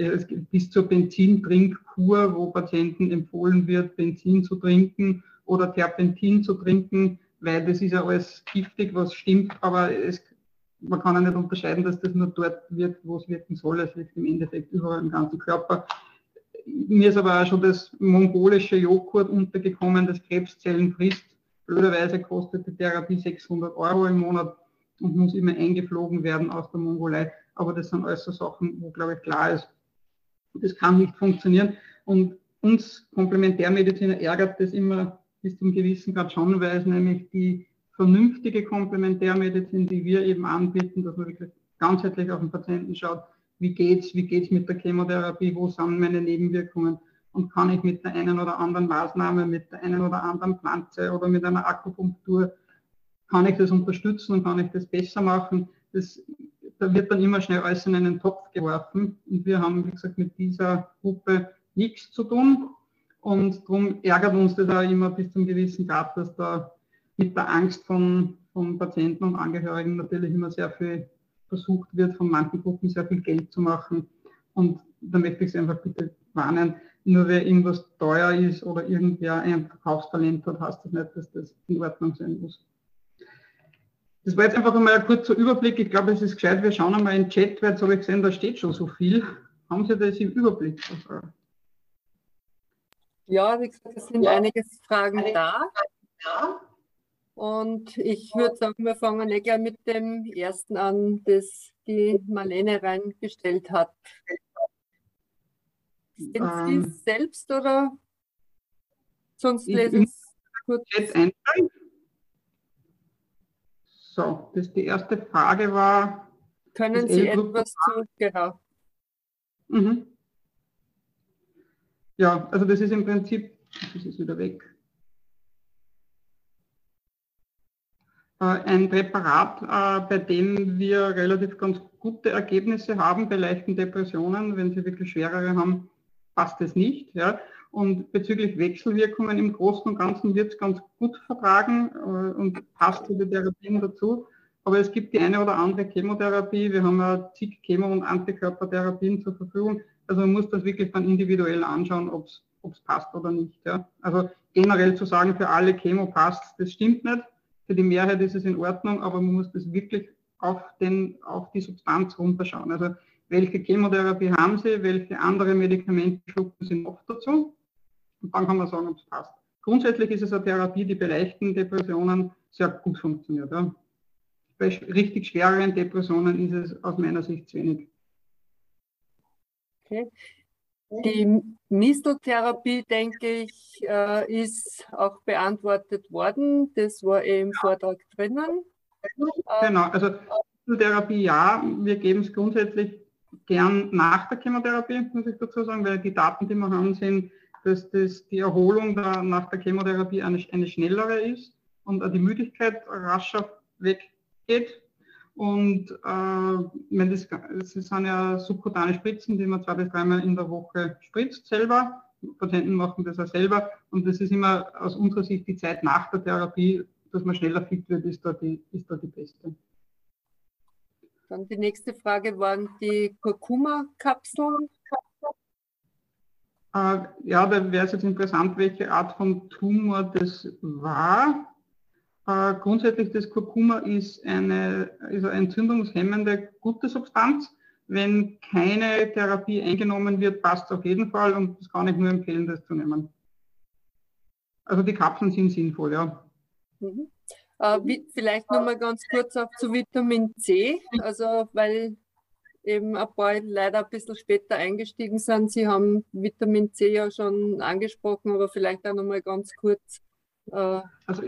bis zur Benzintриnkkur, wo Patienten empfohlen wird, Benzin zu trinken oder Terpentin zu trinken, weil das ist ja alles giftig, was stimmt, aber es, man kann ja nicht unterscheiden, dass das nur dort wirkt, wo es wirken soll. Es wirkt im Endeffekt überall im ganzen Körper mir ist aber auch schon das mongolische Joghurt untergekommen, das Krebszellen frisst. Blöderweise kostet die Therapie 600 Euro im Monat und muss immer eingeflogen werden aus der Mongolei. Aber das sind alles so Sachen, wo, glaube ich, klar ist, das kann nicht funktionieren. Und uns Komplementärmediziner ärgert das immer bis zum gewissen Grad schon, weil es nämlich die vernünftige Komplementärmedizin, die wir eben anbieten, dass man wirklich ganzheitlich auf den Patienten schaut, wie geht's, wie geht's mit der Chemotherapie, wo sind meine Nebenwirkungen und kann ich mit der einen oder anderen Maßnahme, mit der einen oder anderen Pflanze oder mit einer Akupunktur, kann ich das unterstützen und kann ich das besser machen. Das, da wird dann immer schnell alles in einen Topf geworfen und wir haben, wie gesagt, mit dieser Gruppe nichts zu tun und darum ärgert uns das auch immer bis zum gewissen Grad, dass da mit der Angst von, von Patienten und Angehörigen natürlich immer sehr viel versucht wird, von manchen Gruppen sehr viel Geld zu machen. Und da möchte ich Sie einfach bitte warnen, nur weil irgendwas teuer ist oder irgendwer ein Verkaufstalent hat, heißt das nicht, dass das in Ordnung sein muss. Das war jetzt einfach einmal ein kurzer Überblick. Ich glaube, es ist gescheit, wir schauen einmal in den Chat, weil jetzt habe ich gesehen, da steht schon so viel. Haben Sie das im Überblick? Ja, wie gesagt, es sind ja. einige Fragen da. Ja. Und ich würde sagen, wir fangen eh gleich mit dem ersten an, das die Marlene reingestellt hat. Sind ähm, Sie selbst oder sonst lesen Sie kurz? So, das die erste Frage war. Können Sie etwas zu, genau. Mhm. Ja, also das ist im Prinzip, das ist wieder weg. Äh, ein Präparat, äh, bei dem wir relativ ganz gute Ergebnisse haben bei leichten Depressionen. Wenn Sie wirklich schwerere haben, passt es nicht. Ja. Und bezüglich Wechselwirkungen im Großen und Ganzen wird es ganz gut vertragen äh, und passt zu den Therapien dazu. Aber es gibt die eine oder andere Chemotherapie. Wir haben ja zig Chemo- und Antikörpertherapien zur Verfügung. Also man muss das wirklich dann individuell anschauen, ob es passt oder nicht. Ja. Also generell zu sagen, für alle Chemo passt, das stimmt nicht für die Mehrheit ist es in Ordnung, aber man muss das wirklich auf, den, auf die Substanz runterschauen. Also welche Chemotherapie haben Sie, welche andere Medikamente schlucken Sie noch dazu? Und dann kann man sagen, ob es passt. Grundsätzlich ist es eine Therapie, die bei leichten Depressionen sehr gut funktioniert. Ja. Bei richtig schwereren Depressionen ist es aus meiner Sicht zu wenig. Okay. Die Misteltherapie, denke ich, äh, ist auch beantwortet worden. Das war eben im Vortrag drinnen. Genau, also Misteltherapie ja, wir geben es grundsätzlich gern nach der Chemotherapie, muss ich dazu sagen, weil die Daten, die wir haben, sind, dass das die Erholung der, nach der Chemotherapie eine, eine schnellere ist und die Müdigkeit rascher weggeht und äh, das, das sind ja subkutane Spritzen, die man zwei bis dreimal in der Woche spritzt selber. Patienten machen das auch selber. Und das ist immer aus unserer Sicht die Zeit nach der Therapie, dass man schneller fit wird, ist da die, ist da die beste. Dann die nächste Frage waren die Kurkuma-Kapseln. Äh, ja, da wäre es jetzt interessant, welche Art von Tumor das war. Äh, grundsätzlich das Kurkuma ist eine, ist eine entzündungshemmende gute Substanz. Wenn keine Therapie eingenommen wird, passt es auf jeden Fall und das kann ich nur empfehlen, das zu nehmen. Also die Kapseln sind sinnvoll, ja. Mhm. Äh, vielleicht nochmal ganz kurz auf zu Vitamin C, also weil eben ein paar leider ein bisschen später eingestiegen sind. Sie haben Vitamin C ja schon angesprochen, aber vielleicht auch nochmal ganz kurz. Äh, also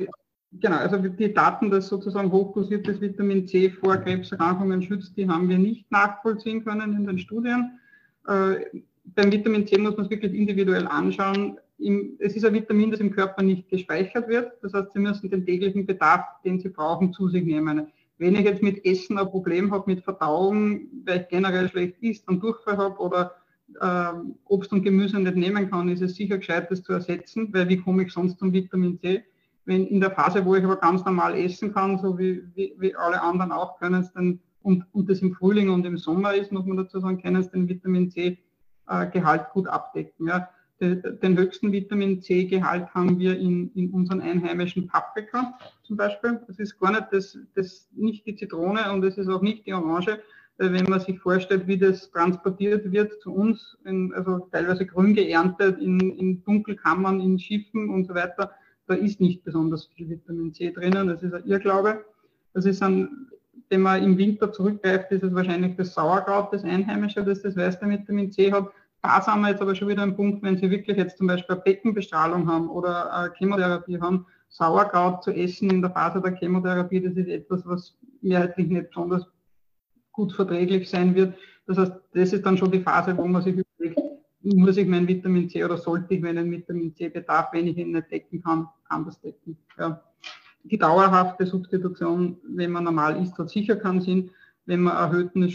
Genau, also die Daten, dass sozusagen hochdosiertes Vitamin C vor Krebserkrankungen schützt, die haben wir nicht nachvollziehen können in den Studien. Äh, beim Vitamin C muss man es wirklich individuell anschauen. Im, es ist ein Vitamin, das im Körper nicht gespeichert wird. Das heißt, Sie müssen den täglichen Bedarf, den Sie brauchen, zu sich nehmen. Wenn ich jetzt mit Essen ein Problem habe, mit Verdauung, weil ich generell schlecht isst und Durchfall habe oder äh, Obst und Gemüse nicht nehmen kann, ist es sicher gescheit, das zu ersetzen, weil wie komme ich sonst zum Vitamin C? wenn in der Phase, wo ich aber ganz normal essen kann, so wie, wie, wie alle anderen auch, können es dann, und, und das im Frühling und im Sommer ist, muss man dazu sagen, können es den Vitamin C-Gehalt äh, gut abdecken. Ja. Den, den höchsten Vitamin C-Gehalt haben wir in, in unseren einheimischen Paprika zum Beispiel. Das ist gar nicht, das, das nicht die Zitrone und das ist auch nicht die Orange. wenn man sich vorstellt, wie das transportiert wird zu uns, in, also teilweise grün geerntet in, in Dunkelkammern, in Schiffen und so weiter, da ist nicht besonders viel Vitamin C drinnen. Das ist ein Irrglaube. Das ist ein, wenn man im Winter zurückgreift, ist es wahrscheinlich das Sauerkraut, das Einheimische, das das weiße Vitamin C hat. Da sind wir jetzt aber schon wieder ein Punkt, wenn Sie wirklich jetzt zum Beispiel eine Beckenbestrahlung haben oder Chemotherapie haben, Sauerkraut zu essen in der Phase der Chemotherapie, das ist etwas, was mehrheitlich nicht besonders gut verträglich sein wird. Das heißt, das ist dann schon die Phase, wo man sich überlegt, muss ich mein Vitamin C oder sollte ich meinen Vitamin C-Bedarf, wenn ich ihn nicht decken kann, anders decken. Ja. Die dauerhafte Substitution, wenn man normal isst, hat sicher keinen Sinn. Wenn man erhöhten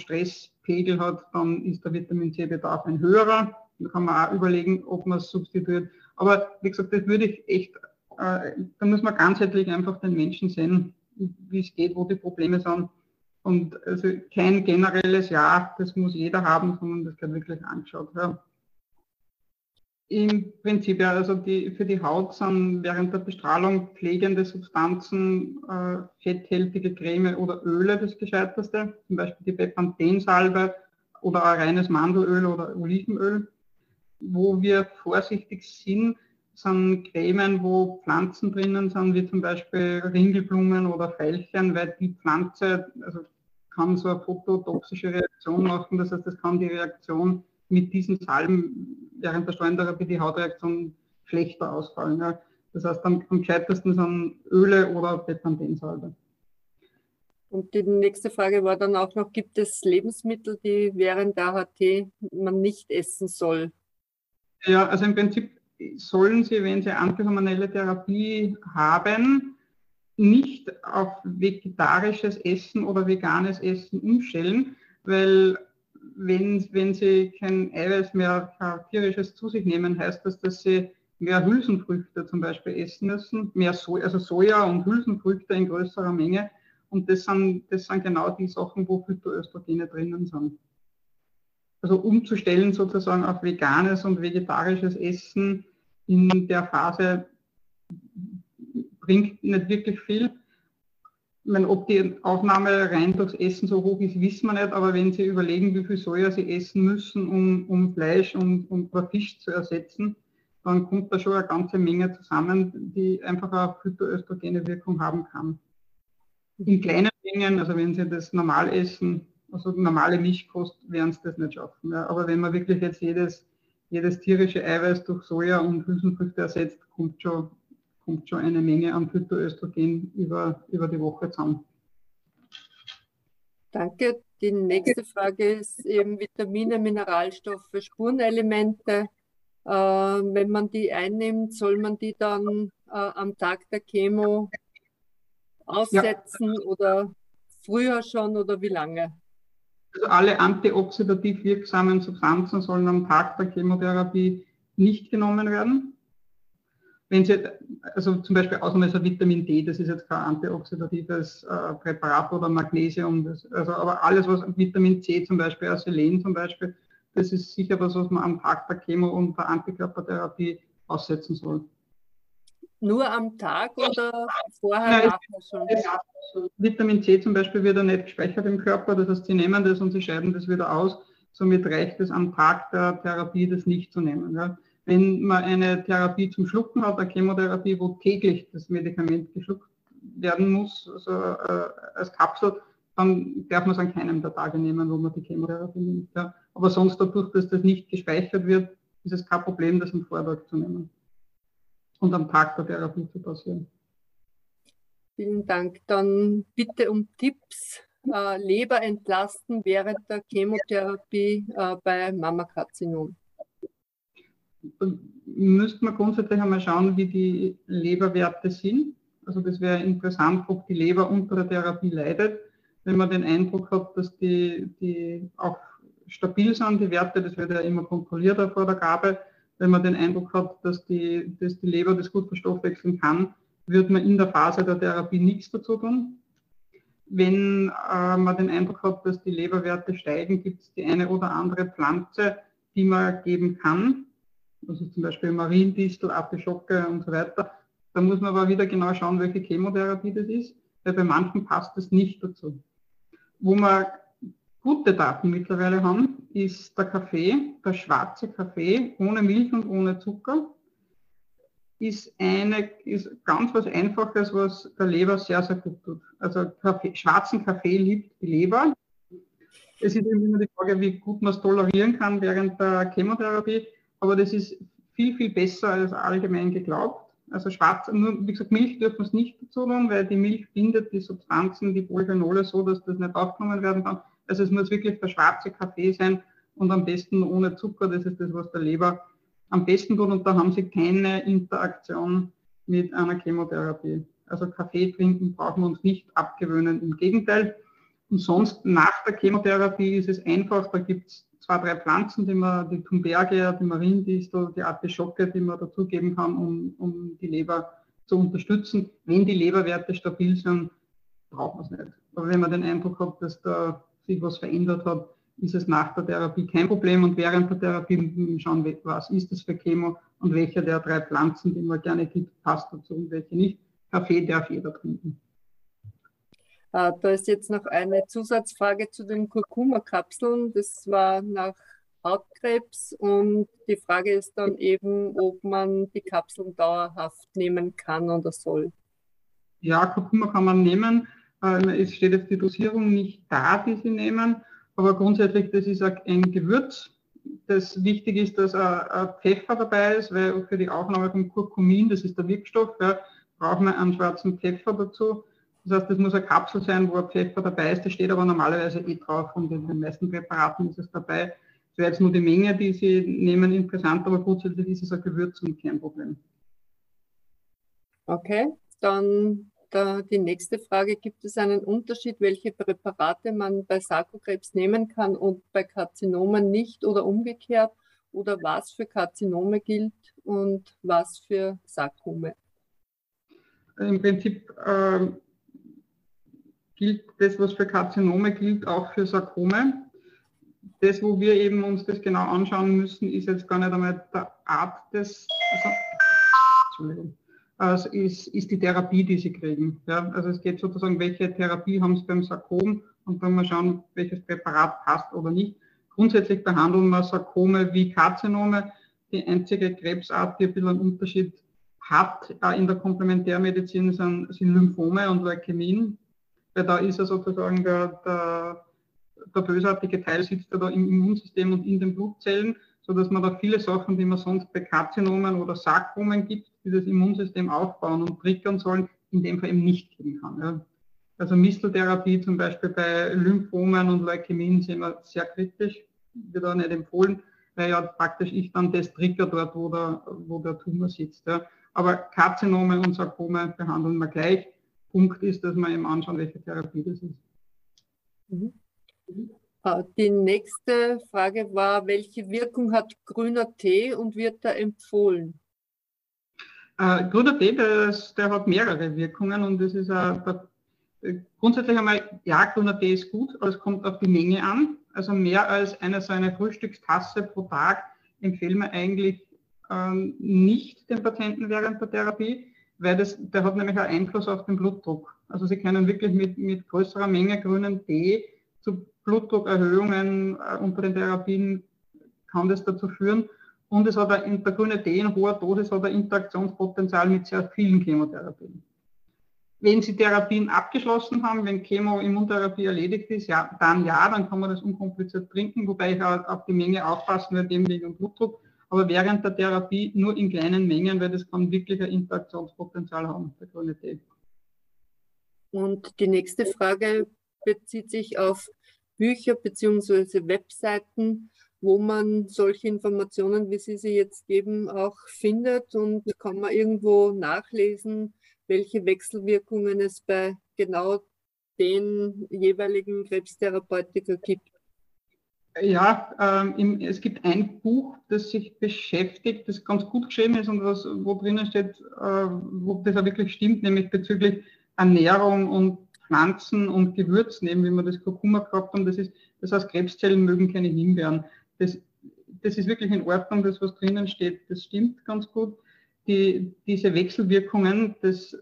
Stresspegel hat, dann ist der Vitamin C-Bedarf ein höherer. Da kann man auch überlegen, ob man es substituiert. Aber wie gesagt, das würde ich echt, äh, da muss man ganzheitlich einfach den Menschen sehen, wie es geht, wo die Probleme sind. Und also kein generelles Ja, das muss jeder haben, sondern das wird wirklich angeschaut. Ja. Im Prinzip, ja, also die, für die Haut sind während der Bestrahlung pflegende Substanzen, äh, fetthältige Creme oder Öle das Gescheiteste, zum Beispiel die Bepanthensalbe oder ein reines Mandelöl oder Olivenöl. Wo wir vorsichtig sind, sind Cremen, wo Pflanzen drinnen sind, wie zum Beispiel Ringelblumen oder Veilchen, weil die Pflanze, also kann so eine phototoxische Reaktion machen. Das heißt, es kann die Reaktion mit diesen Salben während der Streunentherapie die Hautreaktion schlechter ausfallen. Ja. Das heißt, am, am gescheitesten sind Öle oder Bepanthensalbe. Und die nächste Frage war dann auch noch, gibt es Lebensmittel, die während der HT man nicht essen soll? Ja, also im Prinzip sollen sie, wenn sie antihormonelle Therapie haben, nicht auf vegetarisches Essen oder veganes Essen umstellen, weil wenn, wenn sie kein Eiweiß mehr tierisches zu sich nehmen, heißt das, dass sie mehr Hülsenfrüchte zum Beispiel essen müssen, mehr so also Soja und Hülsenfrüchte in größerer Menge. Und das sind, das sind genau die Sachen, wo Phytoöstrogene drinnen sind. Also umzustellen sozusagen auf veganes und vegetarisches Essen in der Phase bringt nicht wirklich viel. Meine, ob die Aufnahme rein durchs Essen so hoch ist, wissen wir nicht, aber wenn Sie überlegen, wie viel Soja Sie essen müssen, um, um Fleisch und, und Fisch zu ersetzen, dann kommt da schon eine ganze Menge zusammen, die einfach eine phytoöstrogene Wirkung haben kann. In kleinen Mengen, also wenn Sie das normal essen, also normale Milchkost, werden Sie das nicht schaffen. Ja. Aber wenn man wirklich jetzt jedes, jedes tierische Eiweiß durch Soja und Hülsenfrüchte ersetzt, kommt schon kommt schon eine Menge an Phytoöstrogen über, über die Woche zusammen. Danke. Die nächste Frage ist eben Vitamine, Mineralstoffe, Spurenelemente. Äh, wenn man die einnimmt, soll man die dann äh, am Tag der Chemo aussetzen ja. oder früher schon oder wie lange? Also alle antioxidativ wirksamen Substanzen sollen am Tag der Chemotherapie nicht genommen werden wenn Sie, also zum Beispiel Ausnahme Vitamin D, das ist jetzt kein antioxidatives äh, Präparat oder Magnesium, das, also aber alles, was Vitamin C zum Beispiel, Selen zum Beispiel, das ist sicher was, was man am Tag der Chemo und der Antikörpertherapie aussetzen soll. Nur am Tag oder vorher Nein, schon? Vitamin C zum Beispiel wird ja nicht gespeichert im Körper, das heißt, Sie nehmen das und Sie scheiden das wieder aus. Somit reicht es am Tag der Therapie, das nicht zu nehmen. Ja. Wenn man eine Therapie zum Schlucken hat, eine Chemotherapie, wo täglich das Medikament geschluckt werden muss, also äh, als Kapsel, dann darf man es an keinem der Tage nehmen, wo man die Chemotherapie nimmt. Ja. Aber sonst dadurch, dass das nicht gespeichert wird, ist es kein Problem, das am Vortag zu nehmen und am Tag der Therapie zu passieren. Vielen Dank. Dann bitte um Tipps. Äh, Leber entlasten während der Chemotherapie äh, bei Mammakarzinom müsste man grundsätzlich einmal schauen, wie die Leberwerte sind. Also das wäre interessant, ob die Leber unter der Therapie leidet. Wenn man den Eindruck hat, dass die, die auch stabil sind, die Werte, das wird ja immer kontrolliert vor der Gabe. Wenn man den Eindruck hat, dass die, dass die Leber das gut verstoffwechseln kann, wird man in der Phase der Therapie nichts dazu tun. Wenn äh, man den Eindruck hat, dass die Leberwerte steigen, gibt es die eine oder andere Pflanze, die man geben kann also zum Beispiel Mariendistel, Artischocke und so weiter. Da muss man aber wieder genau schauen, welche Chemotherapie das ist, weil bei manchen passt das nicht dazu. Wo man gute Daten mittlerweile haben, ist der Kaffee, der schwarze Kaffee ohne Milch und ohne Zucker, ist, eine, ist ganz was Einfaches, was der Leber sehr, sehr gut tut. Also Kaffee, schwarzen Kaffee liebt die Leber. Es ist immer die Frage, wie gut man es tolerieren kann während der Chemotherapie, aber das ist viel, viel besser als allgemein geglaubt. Also schwarz, nur wie gesagt, Milch dürfen wir es nicht dazu tun, weil die Milch bindet die Substanzen, die Polyphenole so, dass das nicht aufgenommen werden kann. Also es muss wirklich der schwarze Kaffee sein und am besten ohne Zucker. Das ist das, was der Leber am besten tut und da haben sie keine Interaktion mit einer Chemotherapie. Also Kaffee trinken brauchen wir uns nicht abgewöhnen, im Gegenteil. Und sonst nach der Chemotherapie ist es einfach, da gibt es zwei, drei Pflanzen, die man, die Thunbergia, die Mariendistel, die Artischocke, die man dazugeben kann, um, um die Leber zu unterstützen. Wenn die Leberwerte stabil sind, braucht man es nicht. Aber wenn man den Eindruck hat, dass da sich was verändert hat, ist es nach der Therapie kein Problem und während der Therapie schauen, was ist das für Chemo und welche der drei Pflanzen, die man gerne gibt, passt dazu und welche nicht. Kaffee darf jeder trinken. Äh, da ist jetzt noch eine Zusatzfrage zu den Kurkuma-Kapseln. Das war nach Hautkrebs und die Frage ist dann eben, ob man die Kapseln dauerhaft nehmen kann oder soll. Ja, Kurkuma kann man nehmen. Äh, es steht jetzt die Dosierung nicht da, die Sie nehmen, aber grundsätzlich, das ist ein Gewürz. Das wichtig ist, dass ein Pfeffer dabei ist, weil für die Aufnahme von Kurkumin, das ist der Wirkstoff, ja, brauchen wir einen schwarzen Pfeffer dazu. Das heißt, das muss eine Kapsel sein, wo ein Pfeffer dabei ist. Das steht aber normalerweise eh drauf und in den meisten Präparaten ist es dabei. Das wäre jetzt nur die Menge, die Sie nehmen, interessant, aber grundsätzlich ist es ein Gewürz und kein Problem. Okay, dann da die nächste Frage, gibt es einen Unterschied, welche Präparate man bei Sarkokrebs nehmen kann und bei Karzinomen nicht oder umgekehrt? Oder was für Karzinome gilt und was für Sarkome? Im Prinzip äh, gilt das, was für Karzinome gilt, auch für Sarkome. Das, wo wir eben uns das genau anschauen müssen, ist jetzt gar nicht einmal der Art des, also, Entschuldigung, also ist, ist die Therapie, die sie kriegen. Ja, also es geht sozusagen, welche Therapie haben sie beim Sarkom und dann mal schauen, welches Präparat passt oder nicht. Grundsätzlich behandeln wir Sarkome wie Karzinome. Die einzige Krebsart, die ein bisschen einen Unterschied hat äh, in der Komplementärmedizin, sind, sind Lymphome und Leukämien weil da ist ja sozusagen der, der, der bösartige Teil sitzt ja da im Immunsystem und in den Blutzellen, sodass man da viele Sachen, die man sonst bei Karzinomen oder Sarkomen gibt, die das Immunsystem aufbauen und triggern sollen, in dem Fall eben nicht geben kann. Ja. Also Misteltherapie zum Beispiel bei Lymphomen und Leukämien sind wir sehr kritisch, wird auch nicht empfohlen, weil ja praktisch ich dann das trigger dort, wo der, wo der Tumor sitzt. Ja. Aber Karzinome und Sarkome behandeln wir gleich. Punkt ist, dass man eben anschauen, welche Therapie das ist. Mhm. Ah, die nächste Frage war, welche Wirkung hat grüner Tee und wird da empfohlen? Äh, grüner Tee, das, der hat mehrere Wirkungen und das ist äh, grundsätzlich einmal, ja, grüner Tee ist gut, aber es kommt auf die Menge an. Also mehr als eine so eine Frühstückstasse pro Tag empfehlen wir eigentlich ähm, nicht den Patienten während der Therapie weil das, der hat nämlich einen Einfluss auf den Blutdruck. Also Sie können wirklich mit, mit größerer Menge grünen Tee zu Blutdruckerhöhungen äh, unter den Therapien kann das dazu führen. Und es hat ein, der grüne Tee in hoher Dosis hat ein Interaktionspotenzial mit sehr vielen Chemotherapien. Wenn Sie Therapien abgeschlossen haben, wenn Chemo-Immuntherapie erledigt ist, ja, dann ja, dann kann man das unkompliziert trinken, wobei ich auch auf die Menge aufpassen werde, eben wegen Blutdruck aber während der Therapie nur in kleinen Mengen, weil das kann wirklich ein Interaktionspotenzial haben, der Tee. Und die nächste Frage bezieht sich auf Bücher bzw. Webseiten, wo man solche Informationen, wie Sie sie jetzt geben, auch findet und kann man irgendwo nachlesen, welche Wechselwirkungen es bei genau den jeweiligen Krebstherapeutiker gibt. Ja, ähm, es gibt ein Buch, das sich beschäftigt, das ganz gut geschrieben ist und was, wo drinnen steht, äh, wo das auch wirklich stimmt, nämlich bezüglich Ernährung und Pflanzen und Gewürzen, eben wie wir das Kurkuma gehabt haben. Das ist, das heißt, Krebszellen mögen keine Himbeeren. Das, das ist wirklich in Ordnung, das was drinnen steht, das stimmt ganz gut. Die, diese Wechselwirkungen, das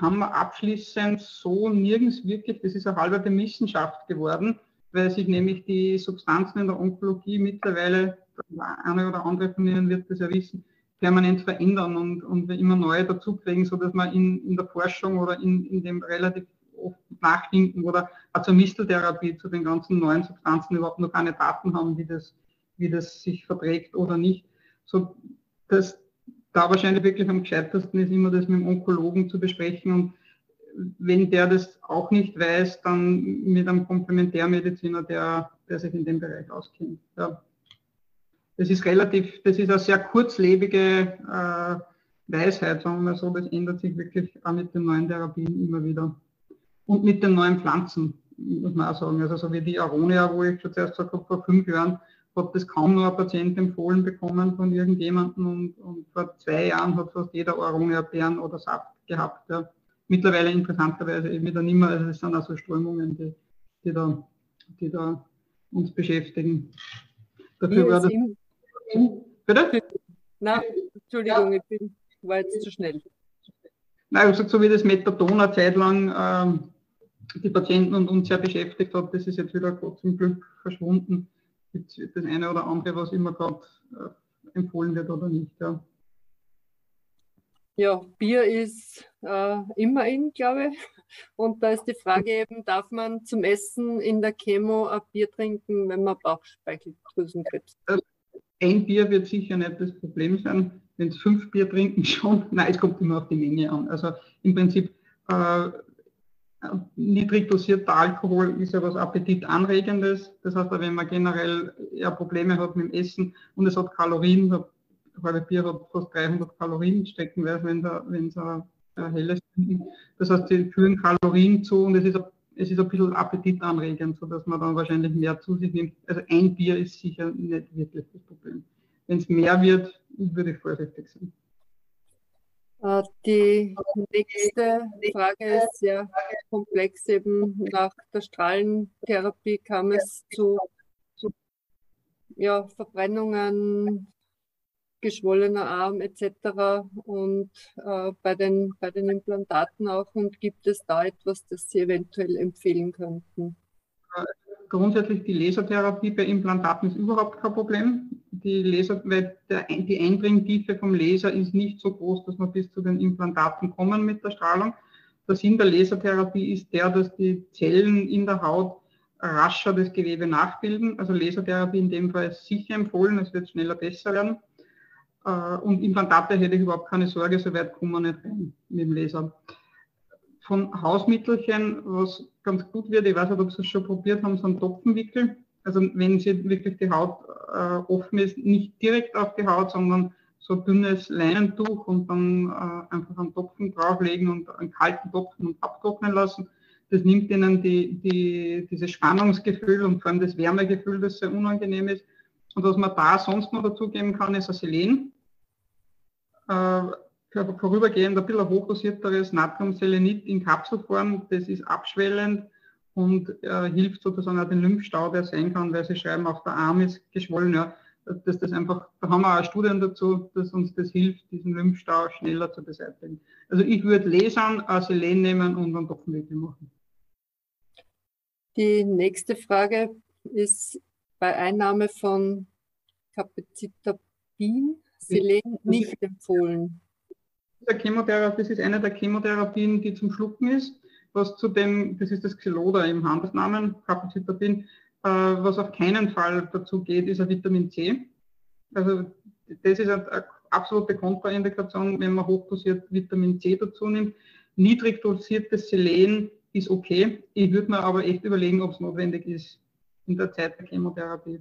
haben wir abschließend so nirgends wirklich, das ist eine halbe Wissenschaft geworden weil sich nämlich die Substanzen in der Onkologie mittlerweile, eine oder andere von Ihnen wird das ja wissen, permanent verändern und, und wir immer neue dazukriegen, sodass man in, in der Forschung oder in, in dem relativ oft nachdenken oder auch zur Misteltherapie, zu den ganzen neuen Substanzen überhaupt noch keine Daten haben, wie das, wie das sich verträgt oder nicht. So, dass da wahrscheinlich wirklich am gescheitesten ist, immer das mit dem Onkologen zu besprechen und wenn der das auch nicht weiß, dann mit einem Komplementärmediziner, der, der sich in dem Bereich auskennt. Ja. Das ist relativ, das ist eine sehr kurzlebige äh, Weisheit, sagen wir mal so, das ändert sich wirklich auch mit den neuen Therapien immer wieder. Und mit den neuen Pflanzen, muss man auch sagen. Also so wie die Aronia, wo ich schon zuerst gesagt habe, vor fünf Jahren hat das kaum noch ein Patient empfohlen bekommen von irgendjemandem und, und vor zwei Jahren hat fast jeder Aronia Beeren oder Saft gehabt. Ja mittlerweile interessanterweise eben nicht mehr. Also es sind also Strömungen, die, die, da, die da uns beschäftigen. Dafür war das. Bitte? Nein, Entschuldigung, ja. ich bin, war jetzt zu schnell. Nein, also so wie das Methadon eine Zeit lang ähm, die Patienten und uns sehr beschäftigt hat, das ist jetzt wieder zum Glück verschwunden. Das eine oder andere, was immer gerade äh, empfohlen wird oder nicht. Ja. Ja, Bier ist äh, immer in, glaube ich. Und da ist die Frage eben, darf man zum Essen in der Chemo ein Bier trinken, wenn man Bauchspeicheldrüsenkrebs hat? Ein Bier wird sicher nicht das Problem sein. Wenn es fünf Bier trinken, <laughs> schon. Nein, es kommt immer auf die Menge an. Also im Prinzip äh, niedrig dosierter Alkohol ist ja was Appetitanregendes. Das heißt, wenn man generell eher Probleme hat mit dem Essen und es hat Kalorien, halbe Bier hat fast 300 Kalorien steckenweise, wenn da, wenn ein, ein helles. Das heißt, sie führen Kalorien zu und es ist, es ist ein bisschen appetitanregend, sodass man dann wahrscheinlich mehr zu sich nimmt. Also ein Bier ist sicher nicht wirklich das Problem. Wenn es mehr wird, würde ich vorsichtig sein. Äh, die nächste Frage ist sehr komplex. Eben nach der Strahlentherapie kam es zu, zu ja, Verbrennungen, geschwollener Arm etc. und äh, bei, den, bei den Implantaten auch. Und gibt es da etwas, das Sie eventuell empfehlen könnten? Grundsätzlich die Lasertherapie bei Implantaten ist überhaupt kein Problem. Die, Laser, weil der, die Eindringtiefe vom Laser ist nicht so groß, dass man bis zu den Implantaten kommen mit der Strahlung. Der Sinn der Lasertherapie ist der, dass die Zellen in der Haut rascher das Gewebe nachbilden. Also Lasertherapie in dem Fall ist sicher empfohlen, es wird schneller besser werden. Äh, und Implantate hätte ich überhaupt keine Sorge, so weit kommen wir nicht rein mit dem Laser. Von Hausmittelchen, was ganz gut wird, ich weiß nicht, ob Sie es schon probiert haben, so ein Topfenwickel. Also wenn Sie wirklich die Haut äh, offen ist, nicht direkt auf die Haut, sondern so dünnes Leinentuch und dann äh, einfach einen Topfen drauflegen und einen kalten Topfen und abtrocknen lassen. Das nimmt Ihnen die, die, dieses Spannungsgefühl und vor allem das Wärmegefühl, das sehr unangenehm ist. Und was man da sonst noch dazugeben kann, ist ein Selen äh, vorübergehend ein bisschen hochdosierteres Natriumselenit in Kapselform. Das ist abschwellend und äh, hilft sozusagen auch den Lymphstau, der sein kann, weil sie schreiben, auch der Arm ist geschwollen. Ja, dass das einfach, da haben wir auch Studien dazu, dass uns das hilft, diesen Lymphstau schneller zu beseitigen. Also ich würde Lesern, Selen nehmen und einen Topfenwickel machen. Die nächste Frage ist bei Einnahme von Capecitabin Selen nicht empfohlen. Der Chemotherapie, das ist eine der Chemotherapien, die zum Schlucken ist. Was zu dem, das ist das Xyloda im Handelsnamen, Capecitabin, äh, was auf keinen Fall dazu geht, ist ein Vitamin C. Also das ist eine, eine absolute Kontraindikation, wenn man hochdosiert Vitamin C dazu nimmt. Niedrig dosiertes Selen ist okay. Ich würde mir aber echt überlegen, ob es notwendig ist in der Zeit der Chemotherapie.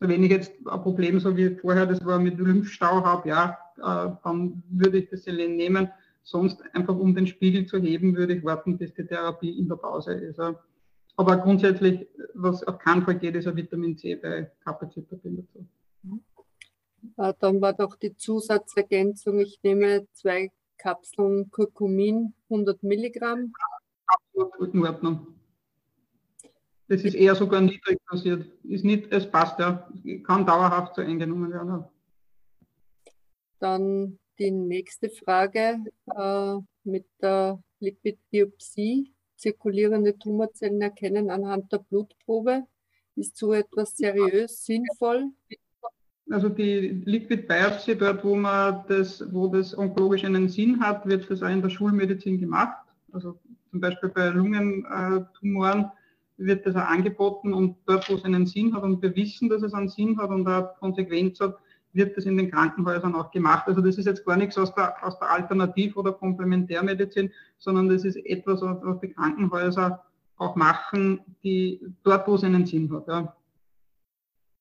Wenn ich jetzt ein Problem, so wie vorher das war mit Lymphstau habe, ja, äh, dann würde ich das Selen nehmen. Sonst einfach um den Spiegel zu heben, würde ich warten, bis die Therapie in der Pause ist. Aber grundsätzlich, was auf keinen Fall geht, ist ein Vitamin C bei dazu. Äh, dann war doch die Zusatzergänzung, ich nehme zwei Kapseln Kurkumin, 100 Milligramm. Absolut in Ordnung. Das ist eher sogar niedrig passiert. Ist nicht, es passt ja. Kann dauerhaft so eingenommen werden. Dann die nächste Frage äh, mit der Lipidbiopsie. zirkulierende Tumorzellen erkennen anhand der Blutprobe. Ist so etwas seriös, sinnvoll? Also die Liquid Biopsy, dort wo man das, wo das onkologisch einen Sinn hat, wird das auch in der Schulmedizin gemacht. Also zum Beispiel bei Lungentumoren wird das auch angeboten und dort, wo es einen Sinn hat und wir wissen, dass es einen Sinn hat und eine Konsequenz hat, wird das in den Krankenhäusern auch gemacht. Also das ist jetzt gar nichts aus der, aus der Alternativ- oder Komplementärmedizin, sondern das ist etwas, was die Krankenhäuser auch machen, die dort, wo es einen Sinn hat. Ja.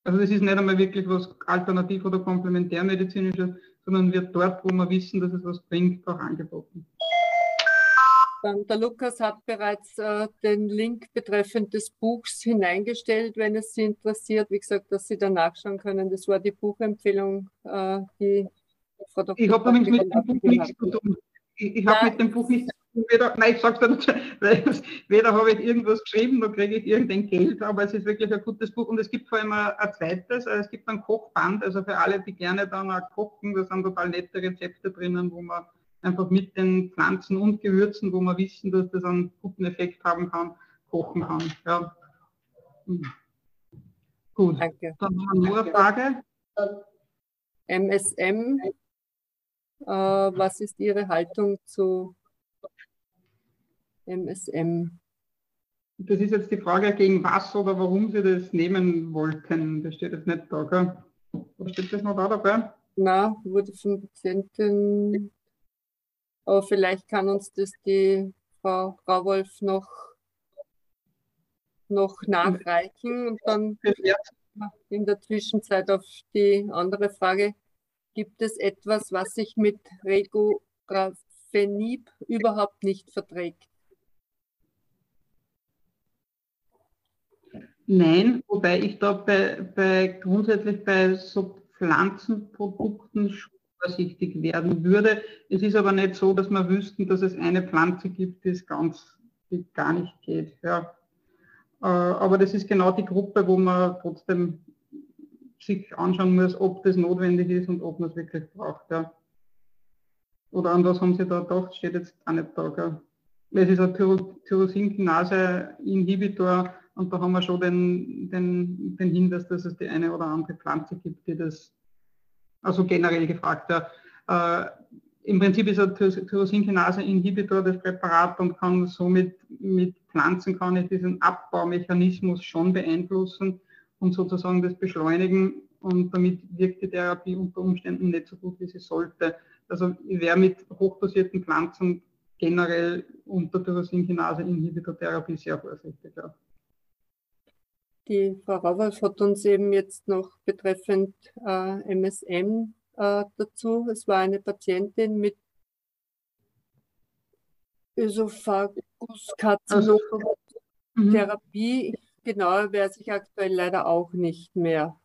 Also das ist nicht einmal wirklich was Alternativ- oder Komplementärmedizinisches, sondern wird dort, wo wir wissen, dass es was bringt, auch angeboten. Der Lukas hat bereits äh, den Link betreffend des Buchs hineingestellt, wenn es Sie interessiert. Wie gesagt, dass Sie da nachschauen können. Das war die Buchempfehlung, äh, die Frau Dr. Ich habe mit dem Buch nichts zu tun. Ich, ich habe mit dem Buch nichts zu tun. Weder, nein, ich sage es <laughs> weil weder habe ich irgendwas geschrieben, noch kriege ich irgendein Geld, aber es ist wirklich ein gutes Buch. Und es gibt vor allem ein, ein zweites, äh, es gibt ein Kochband, also für alle, die gerne dann auch kochen, da sind total nette Rezepte drinnen, wo man einfach mit den Pflanzen und Gewürzen, wo wir wissen, dass das einen guten Effekt haben kann, kochen kann. Ja. Hm. Gut, Danke. dann noch eine Frage. MSM, äh, was ist Ihre Haltung zu MSM? Das ist jetzt die Frage, gegen was oder warum Sie das nehmen wollten. Das steht jetzt nicht da, gell? Was steht das noch da dabei? Na, wurde von Patienten aber vielleicht kann uns das die Frau Rauwolf noch, noch nachreichen und dann in der Zwischenzeit auf die andere Frage. Gibt es etwas, was sich mit Regorafenib überhaupt nicht verträgt? Nein, wobei ich da bei, bei grundsätzlich bei so Pflanzenprodukten vorsichtig werden würde. Es ist aber nicht so, dass wir wüssten, dass es eine Pflanze gibt, die es ganz die gar nicht geht. Ja. Äh, aber das ist genau die Gruppe, wo man trotzdem sich anschauen muss, ob das notwendig ist und ob man es wirklich braucht. Ja. Oder an was haben Sie da gedacht? Steht jetzt auch nicht da. Gell? Es ist ein Tyrosinkinase-Inhibitor und da haben wir schon den, den, den Hinweis, dass es die eine oder andere Pflanze gibt, die das also generell gefragt. Ja. Äh, Im Prinzip ist ein Tyrosinkinase-Inhibitor das Präparat und kann somit mit Pflanzen kann ich diesen Abbaumechanismus schon beeinflussen und sozusagen das beschleunigen und damit wirkt die Therapie unter Umständen nicht so gut, wie sie sollte. Also wäre mit hochdosierten Pflanzen generell unter Tyrosinkinase-Inhibitor-Therapie sehr vorsichtig. Ja. Die Frau Rauwolf hat uns eben jetzt noch betreffend äh, MSM äh, dazu. Es war eine Patientin mit Ösophagus-Karzinom-Therapie. Also, genau, weiß ich aktuell leider auch nicht mehr.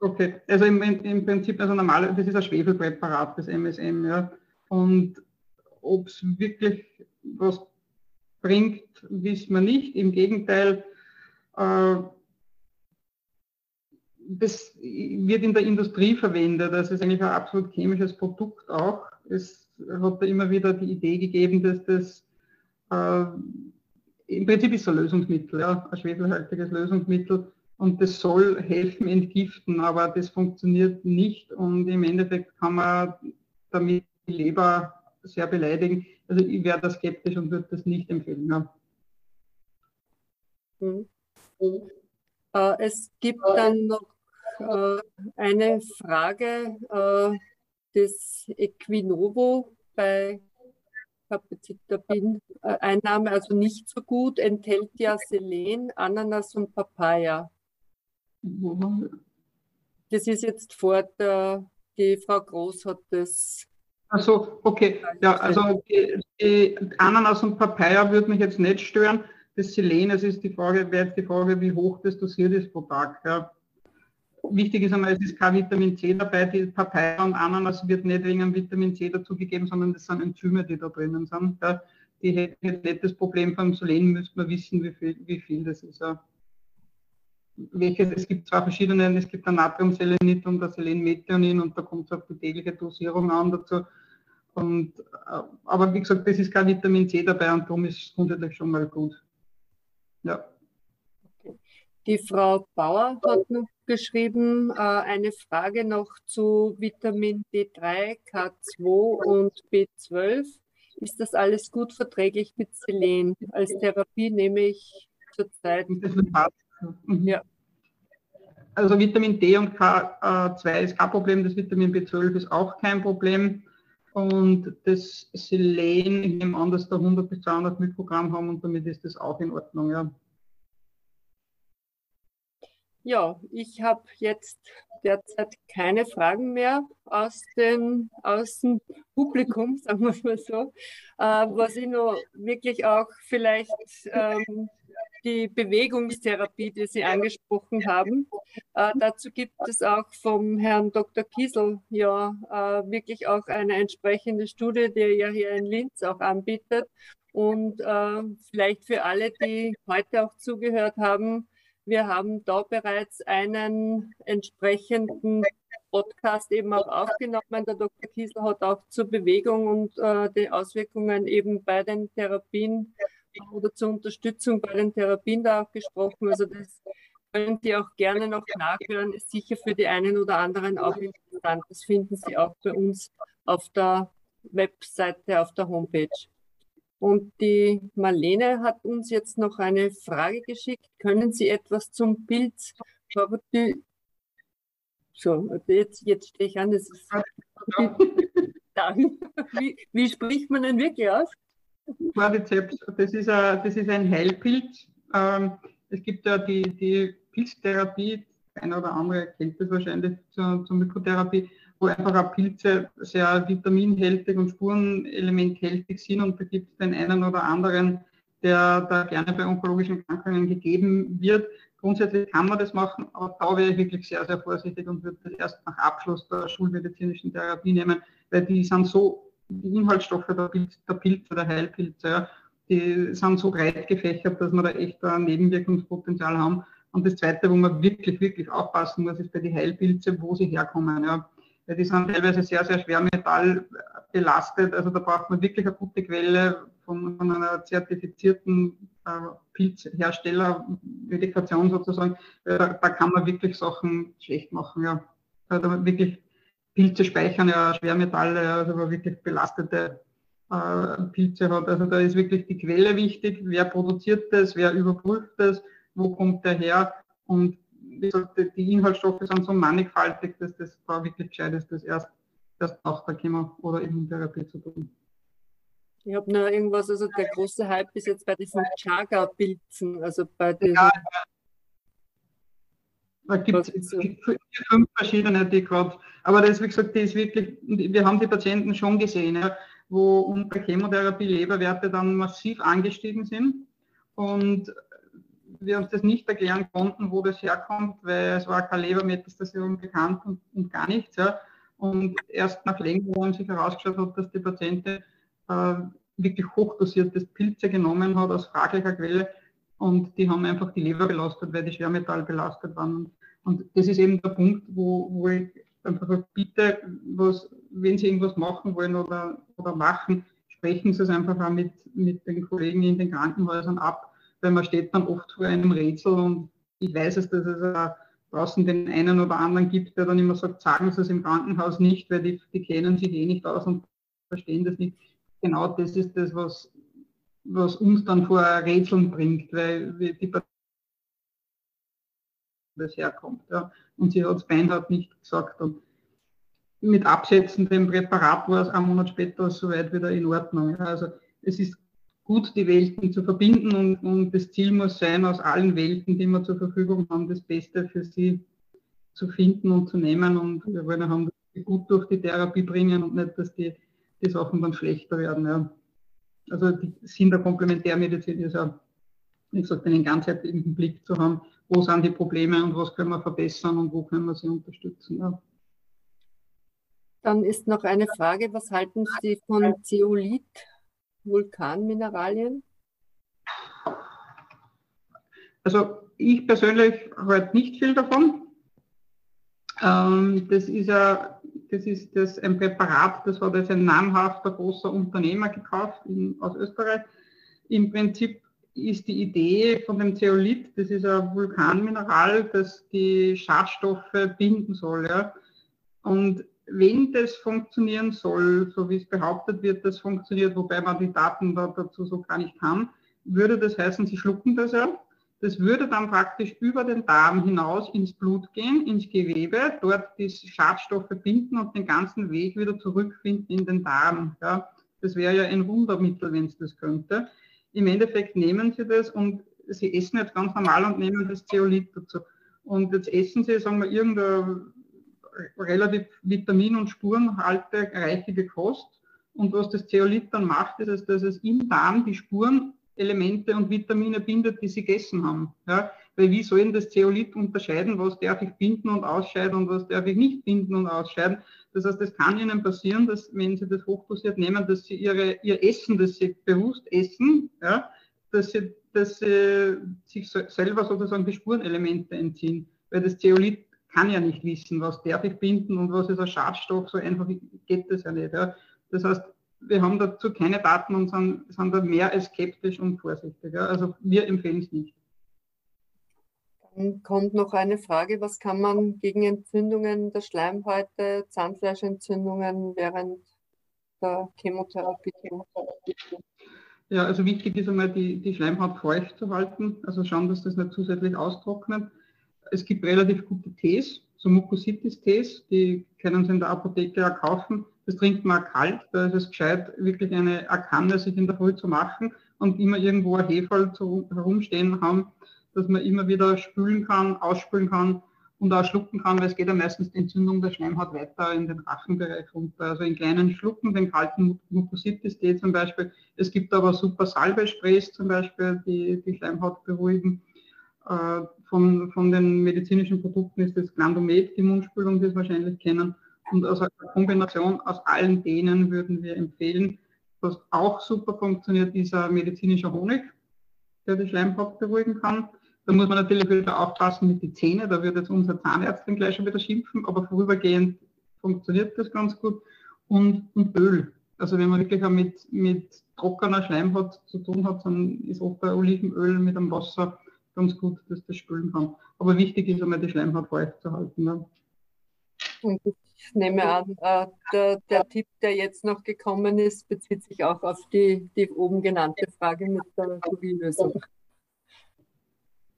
Okay, also im, im Prinzip, also normal, das ist ein Schwefelpräparat, das MSM, ja. Und ob es wirklich was bringt, wissen wir nicht. Im Gegenteil, äh, das wird in der Industrie verwendet. Das ist eigentlich ein absolut chemisches Produkt auch. Es hat da immer wieder die Idee gegeben, dass das äh, im Prinzip ist ein Lösungsmittel, ja, ein schwefelhaltiges Lösungsmittel und das soll helfen, entgiften, aber das funktioniert nicht und im Endeffekt kann man damit die Leber sehr beleidigen. Also ich wäre da skeptisch und würde das nicht empfehlen. Ja. Mhm. Äh, es gibt dann noch äh, eine Frage äh, des Equinovo bei Capecitabin-Einnahme, also nicht so gut, enthält ja Selen, Ananas und Papaya. Das ist jetzt vor der, die Frau Groß hat das. Also okay, ja, also die, die Ananas und Papaya würde mich jetzt nicht stören. Das Selen, es ist die Frage, wäre die Frage, wie hoch das dosiert ist pro Tag. Ja wichtig ist einmal, es ist kein Vitamin C dabei. Die Papaya und Ananas wird nicht wegen Vitamin C dazugegeben, sondern das sind Enzyme, die da drinnen sind. Ja. Die hätten nicht das Problem beim Selen, müsste man wissen, wie viel, wie viel das ist. Ja. Welches, es gibt zwei verschiedene, es gibt ein Natriumselenit und ein Selenmethionin und da kommt es auf die tägliche Dosierung an dazu. Und, äh, aber wie gesagt, das ist kein Vitamin C dabei und darum ist es grundsätzlich schon mal gut. Ja. Die Frau Bauer hat noch geschrieben, äh, eine Frage noch zu Vitamin D3, K2 und B12. Ist das alles gut verträglich mit Selen? Als Therapie nehme ich zurzeit. Mhm. Ja. Also Vitamin D und K2 ist kein Problem, das Vitamin B12 ist auch kein Problem. Und das Selen, ich nehme an, dass da 100 bis 200 Mikrogramm haben und damit ist das auch in Ordnung. Ja. Ja, ich habe jetzt derzeit keine Fragen mehr aus, den, aus dem Publikum, <laughs> sagen wir mal so. Äh, was ich noch wirklich auch vielleicht ähm, die Bewegungstherapie, die Sie angesprochen haben. Äh, dazu gibt es auch vom Herrn Dr. Kiesel ja äh, wirklich auch eine entsprechende Studie, die er ja hier in Linz auch anbietet. Und äh, vielleicht für alle, die heute auch zugehört haben, wir haben da bereits einen entsprechenden Podcast eben auch aufgenommen. Der Dr. Kiesel hat auch zur Bewegung und äh, die Auswirkungen eben bei den Therapien oder zur Unterstützung bei den Therapien da auch gesprochen. Also das können Sie auch gerne noch nachhören. Ist sicher für die einen oder anderen auch interessant. Das finden Sie auch bei uns auf der Webseite, auf der Homepage. Und die Marlene hat uns jetzt noch eine Frage geschickt. Können Sie etwas zum Pilz so, jetzt, jetzt stehe ich an. Das ist, <laughs> wie, wie spricht man denn wirklich aus? Cordyceps, das ist, ein, das ist ein Heilpilz. Ähm, es gibt ja die, die Pilztherapie, einer oder andere kennt das wahrscheinlich zur, zur Mikrotherapie wo einfach auch Pilze sehr vitaminhältig und spurenelementhältig sind und da gibt es den einen oder anderen, der da gerne bei onkologischen Krankheiten gegeben wird. Grundsätzlich kann man das machen, aber da wäre ich wirklich sehr, sehr vorsichtig und würde das erst nach Abschluss der schulmedizinischen Therapie nehmen, weil die sind so, die Inhaltsstoffe der, Pilz, der Pilze, der Heilpilze, die sind so breit gefächert, dass wir da echt ein Nebenwirkungspotenzial haben. Und das Zweite, wo man wirklich, wirklich aufpassen muss, ist bei den Heilpilze, wo sie herkommen. Ja weil die sind teilweise sehr, sehr schwer metallbelastet. Also da braucht man wirklich eine gute Quelle von, von einer zertifizierten äh, Pilzhersteller, Medikation sozusagen. Äh, da, da, kann man wirklich Sachen schlecht machen. Ja. Da wirklich Pilze speichern ja Schwermetalle, also wirklich belastete äh, Pilze hat. Also da ist wirklich die Quelle wichtig. Wer produziert das? Wer überprüft das? Wo kommt der her? Und wie gesagt, die Inhaltsstoffe sind so mannigfaltig, dass das da wirklich gescheit ist, das erst, erst nach der Chemo- oder Immuntherapie zu tun. Ich habe nur irgendwas, also der große Hype ist jetzt bei diesen Chaga-Pilzen, also bei diesen. Ja, da gibt es fünf verschiedene, die gerade, aber das, wie gesagt, die ist wirklich, wir haben die Patienten schon gesehen, ja, wo unter Chemotherapie Leberwerte dann massiv angestiegen sind. Und wir uns das nicht erklären konnten, wo das herkommt, weil es war keine Lebermetastasion bekannt und, und gar nichts. Ja. Und erst nach längerem sich herausgestellt hat, dass die Patientin äh, wirklich hochdosiertes Pilze genommen hat aus fraglicher Quelle und die haben einfach die Leber belastet, weil die Schwermetall belastet waren. Und das ist eben der Punkt, wo, wo ich einfach bitte, was, wenn Sie irgendwas machen wollen oder, oder machen, sprechen Sie es einfach auch mit, mit den Kollegen in den Krankenhäusern ab weil man steht dann oft vor einem Rätsel und ich weiß es, dass es draußen den einen oder anderen gibt, der dann immer sagt, sagen Sie es im Krankenhaus nicht, weil die, die kennen sich eh nicht aus und verstehen das nicht. Genau das ist das, was, was uns dann vor Rätseln bringt, weil die das herkommt. Ja. Und sie hat es Beinhardt nicht gesagt. Und mit Absetzen dem Präparat war es einen Monat später soweit wieder in Ordnung. Also es ist gut die Welten zu verbinden und, und das Ziel muss sein, aus allen Welten, die wir zur Verfügung haben, das Beste für sie zu finden und zu nehmen und wir wollen haben, dass sie gut durch die Therapie bringen und nicht, dass die, die Sachen dann schlechter werden. Ja. Also die Sinn der Komplementärmedizin ist ja, wie gesagt, einen ganzheitlichen Blick zu haben, wo sind die Probleme und was können wir verbessern und wo können wir sie unterstützen. Ja. Dann ist noch eine Frage, was halten Sie von Zeolit Vulkanmineralien? Also ich persönlich halte nicht viel davon. Ähm, das ist ja, Das ist das, ein Präparat, das hat jetzt ein namhafter großer Unternehmer gekauft in, aus Österreich. Im Prinzip ist die Idee von dem Zeolit, das ist ein Vulkanmineral, das die Schadstoffe binden soll. Ja. Und wenn das funktionieren soll, so wie es behauptet wird, das funktioniert, wobei man die Daten da dazu so gar nicht haben, würde das heißen, sie schlucken das ja. Das würde dann praktisch über den Darm hinaus ins Blut gehen, ins Gewebe, dort die Schadstoffe binden und den ganzen Weg wieder zurückfinden in den Darm. Ja. Das wäre ja ein Wundermittel, wenn es das könnte. Im Endeffekt nehmen sie das und sie essen jetzt ganz normal und nehmen das Zeolit dazu. Und jetzt essen sie, sagen wir, irgendeine relativ vitamin- und spurenhaltereiche Kost. Und was das Zeolit dann macht, ist, dass es im Darm die Spurenelemente und Vitamine bindet, die sie gegessen haben. Ja? Weil wie sollen das Zeolit unterscheiden, was darf ich binden und ausscheiden und was darf ich nicht binden und ausscheiden? Das heißt, es kann ihnen passieren, dass wenn sie das hochdosiert nehmen, dass sie ihre, ihr Essen, das sie bewusst essen, ja, dass sie, dass sie sich selber sozusagen die Spurenelemente entziehen. Weil das Zeolit kann ja nicht wissen, was darf ich binden und was ist ein Schadstoff, so einfach geht das ja nicht. Ja. Das heißt, wir haben dazu keine Daten und sind, sind da mehr als skeptisch und vorsichtig. Ja. Also wir empfehlen es nicht. Dann kommt noch eine Frage, was kann man gegen Entzündungen der Schleimhäute, Zahnfleischentzündungen während der Chemotherapie tun? Ja, also wichtig ist einmal die, die Schleimhaut feucht zu halten, also schauen, dass das nicht zusätzlich austrocknet es gibt relativ gute Tees, so Mucositis-Tees, die können Sie in der Apotheke auch kaufen. Das trinkt man kalt, da ist es gescheit, wirklich eine Akanne sich in der Früh zu machen und immer irgendwo ein Hefe herumstehen haben, dass man immer wieder spülen kann, ausspülen kann und auch schlucken kann, weil es geht ja meistens die Entzündung der Schleimhaut weiter in den Rachenbereich runter. Also in kleinen Schlucken, den kalten Mucositis-Tee zum Beispiel. Es gibt aber super Salbesprays zum Beispiel, die die Schleimhaut beruhigen. Äh, von, von den medizinischen Produkten ist das Glandomet, die Mundspülung, die Sie wahrscheinlich kennen. Und aus einer Kombination aus allen denen würden wir empfehlen, was auch super funktioniert, ist ein medizinischer Honig, der die Schleimhaut beruhigen kann. Da muss man natürlich wieder aufpassen mit den Zähnen, da wird jetzt unsere Zahnärztin gleich schon wieder schimpfen, aber vorübergehend funktioniert das ganz gut. Und, und Öl. Also wenn man wirklich auch mit, mit trockener Schleimhaut zu tun hat, dann ist oft ein Olivenöl mit einem Wasser ganz gut, dass das spülen kann. Aber wichtig ist einmal die Schleimhaut feucht zu halten. Ne? Und ich nehme an, äh, der, der, Tipp, der jetzt noch gekommen ist, bezieht sich auch auf die, die oben genannte Frage mit der Kugelösung.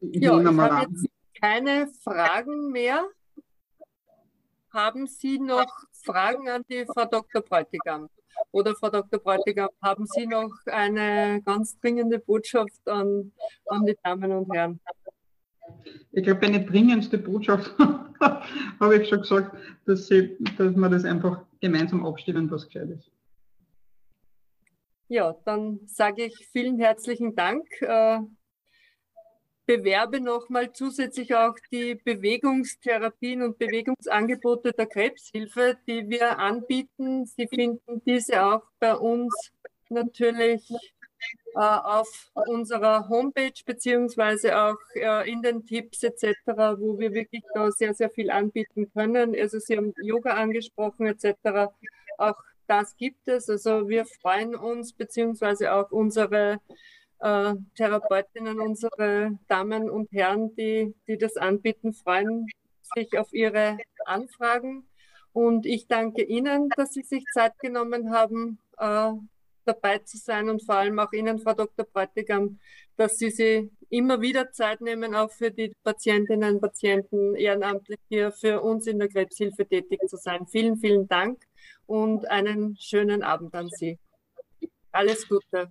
Ja, ich habe jetzt keine Fragen mehr. Haben Sie noch Fragen an die Frau Dr. Bräutigam? Oder Frau Dr. Bräutigam, haben Sie noch eine ganz dringende Botschaft an, an die Damen und Herren? Ich glaube, eine dringendste Botschaft <laughs> habe ich schon gesagt, dass, sie, dass wir das einfach gemeinsam abstimmen, was gescheit ist. Ja, dann sage ich vielen herzlichen Dank. Bewerbe nochmal zusätzlich auch die Bewegungstherapien und Bewegungsangebote der Krebshilfe, die wir anbieten. Sie finden diese auch bei uns natürlich äh, auf unserer Homepage beziehungsweise auch äh, in den Tipps etc., wo wir wirklich da sehr, sehr viel anbieten können. Also Sie haben Yoga angesprochen etc. Auch das gibt es. Also wir freuen uns beziehungsweise auch unsere äh, Therapeutinnen, unsere Damen und Herren, die, die das anbieten, freuen sich auf Ihre Anfragen. Und ich danke Ihnen, dass Sie sich Zeit genommen haben, äh, dabei zu sein und vor allem auch Ihnen, Frau Dr. Bräutigam, dass Sie sich immer wieder Zeit nehmen, auch für die Patientinnen und Patienten ehrenamtlich hier für uns in der Krebshilfe tätig zu sein. Vielen, vielen Dank und einen schönen Abend an Sie. Alles Gute.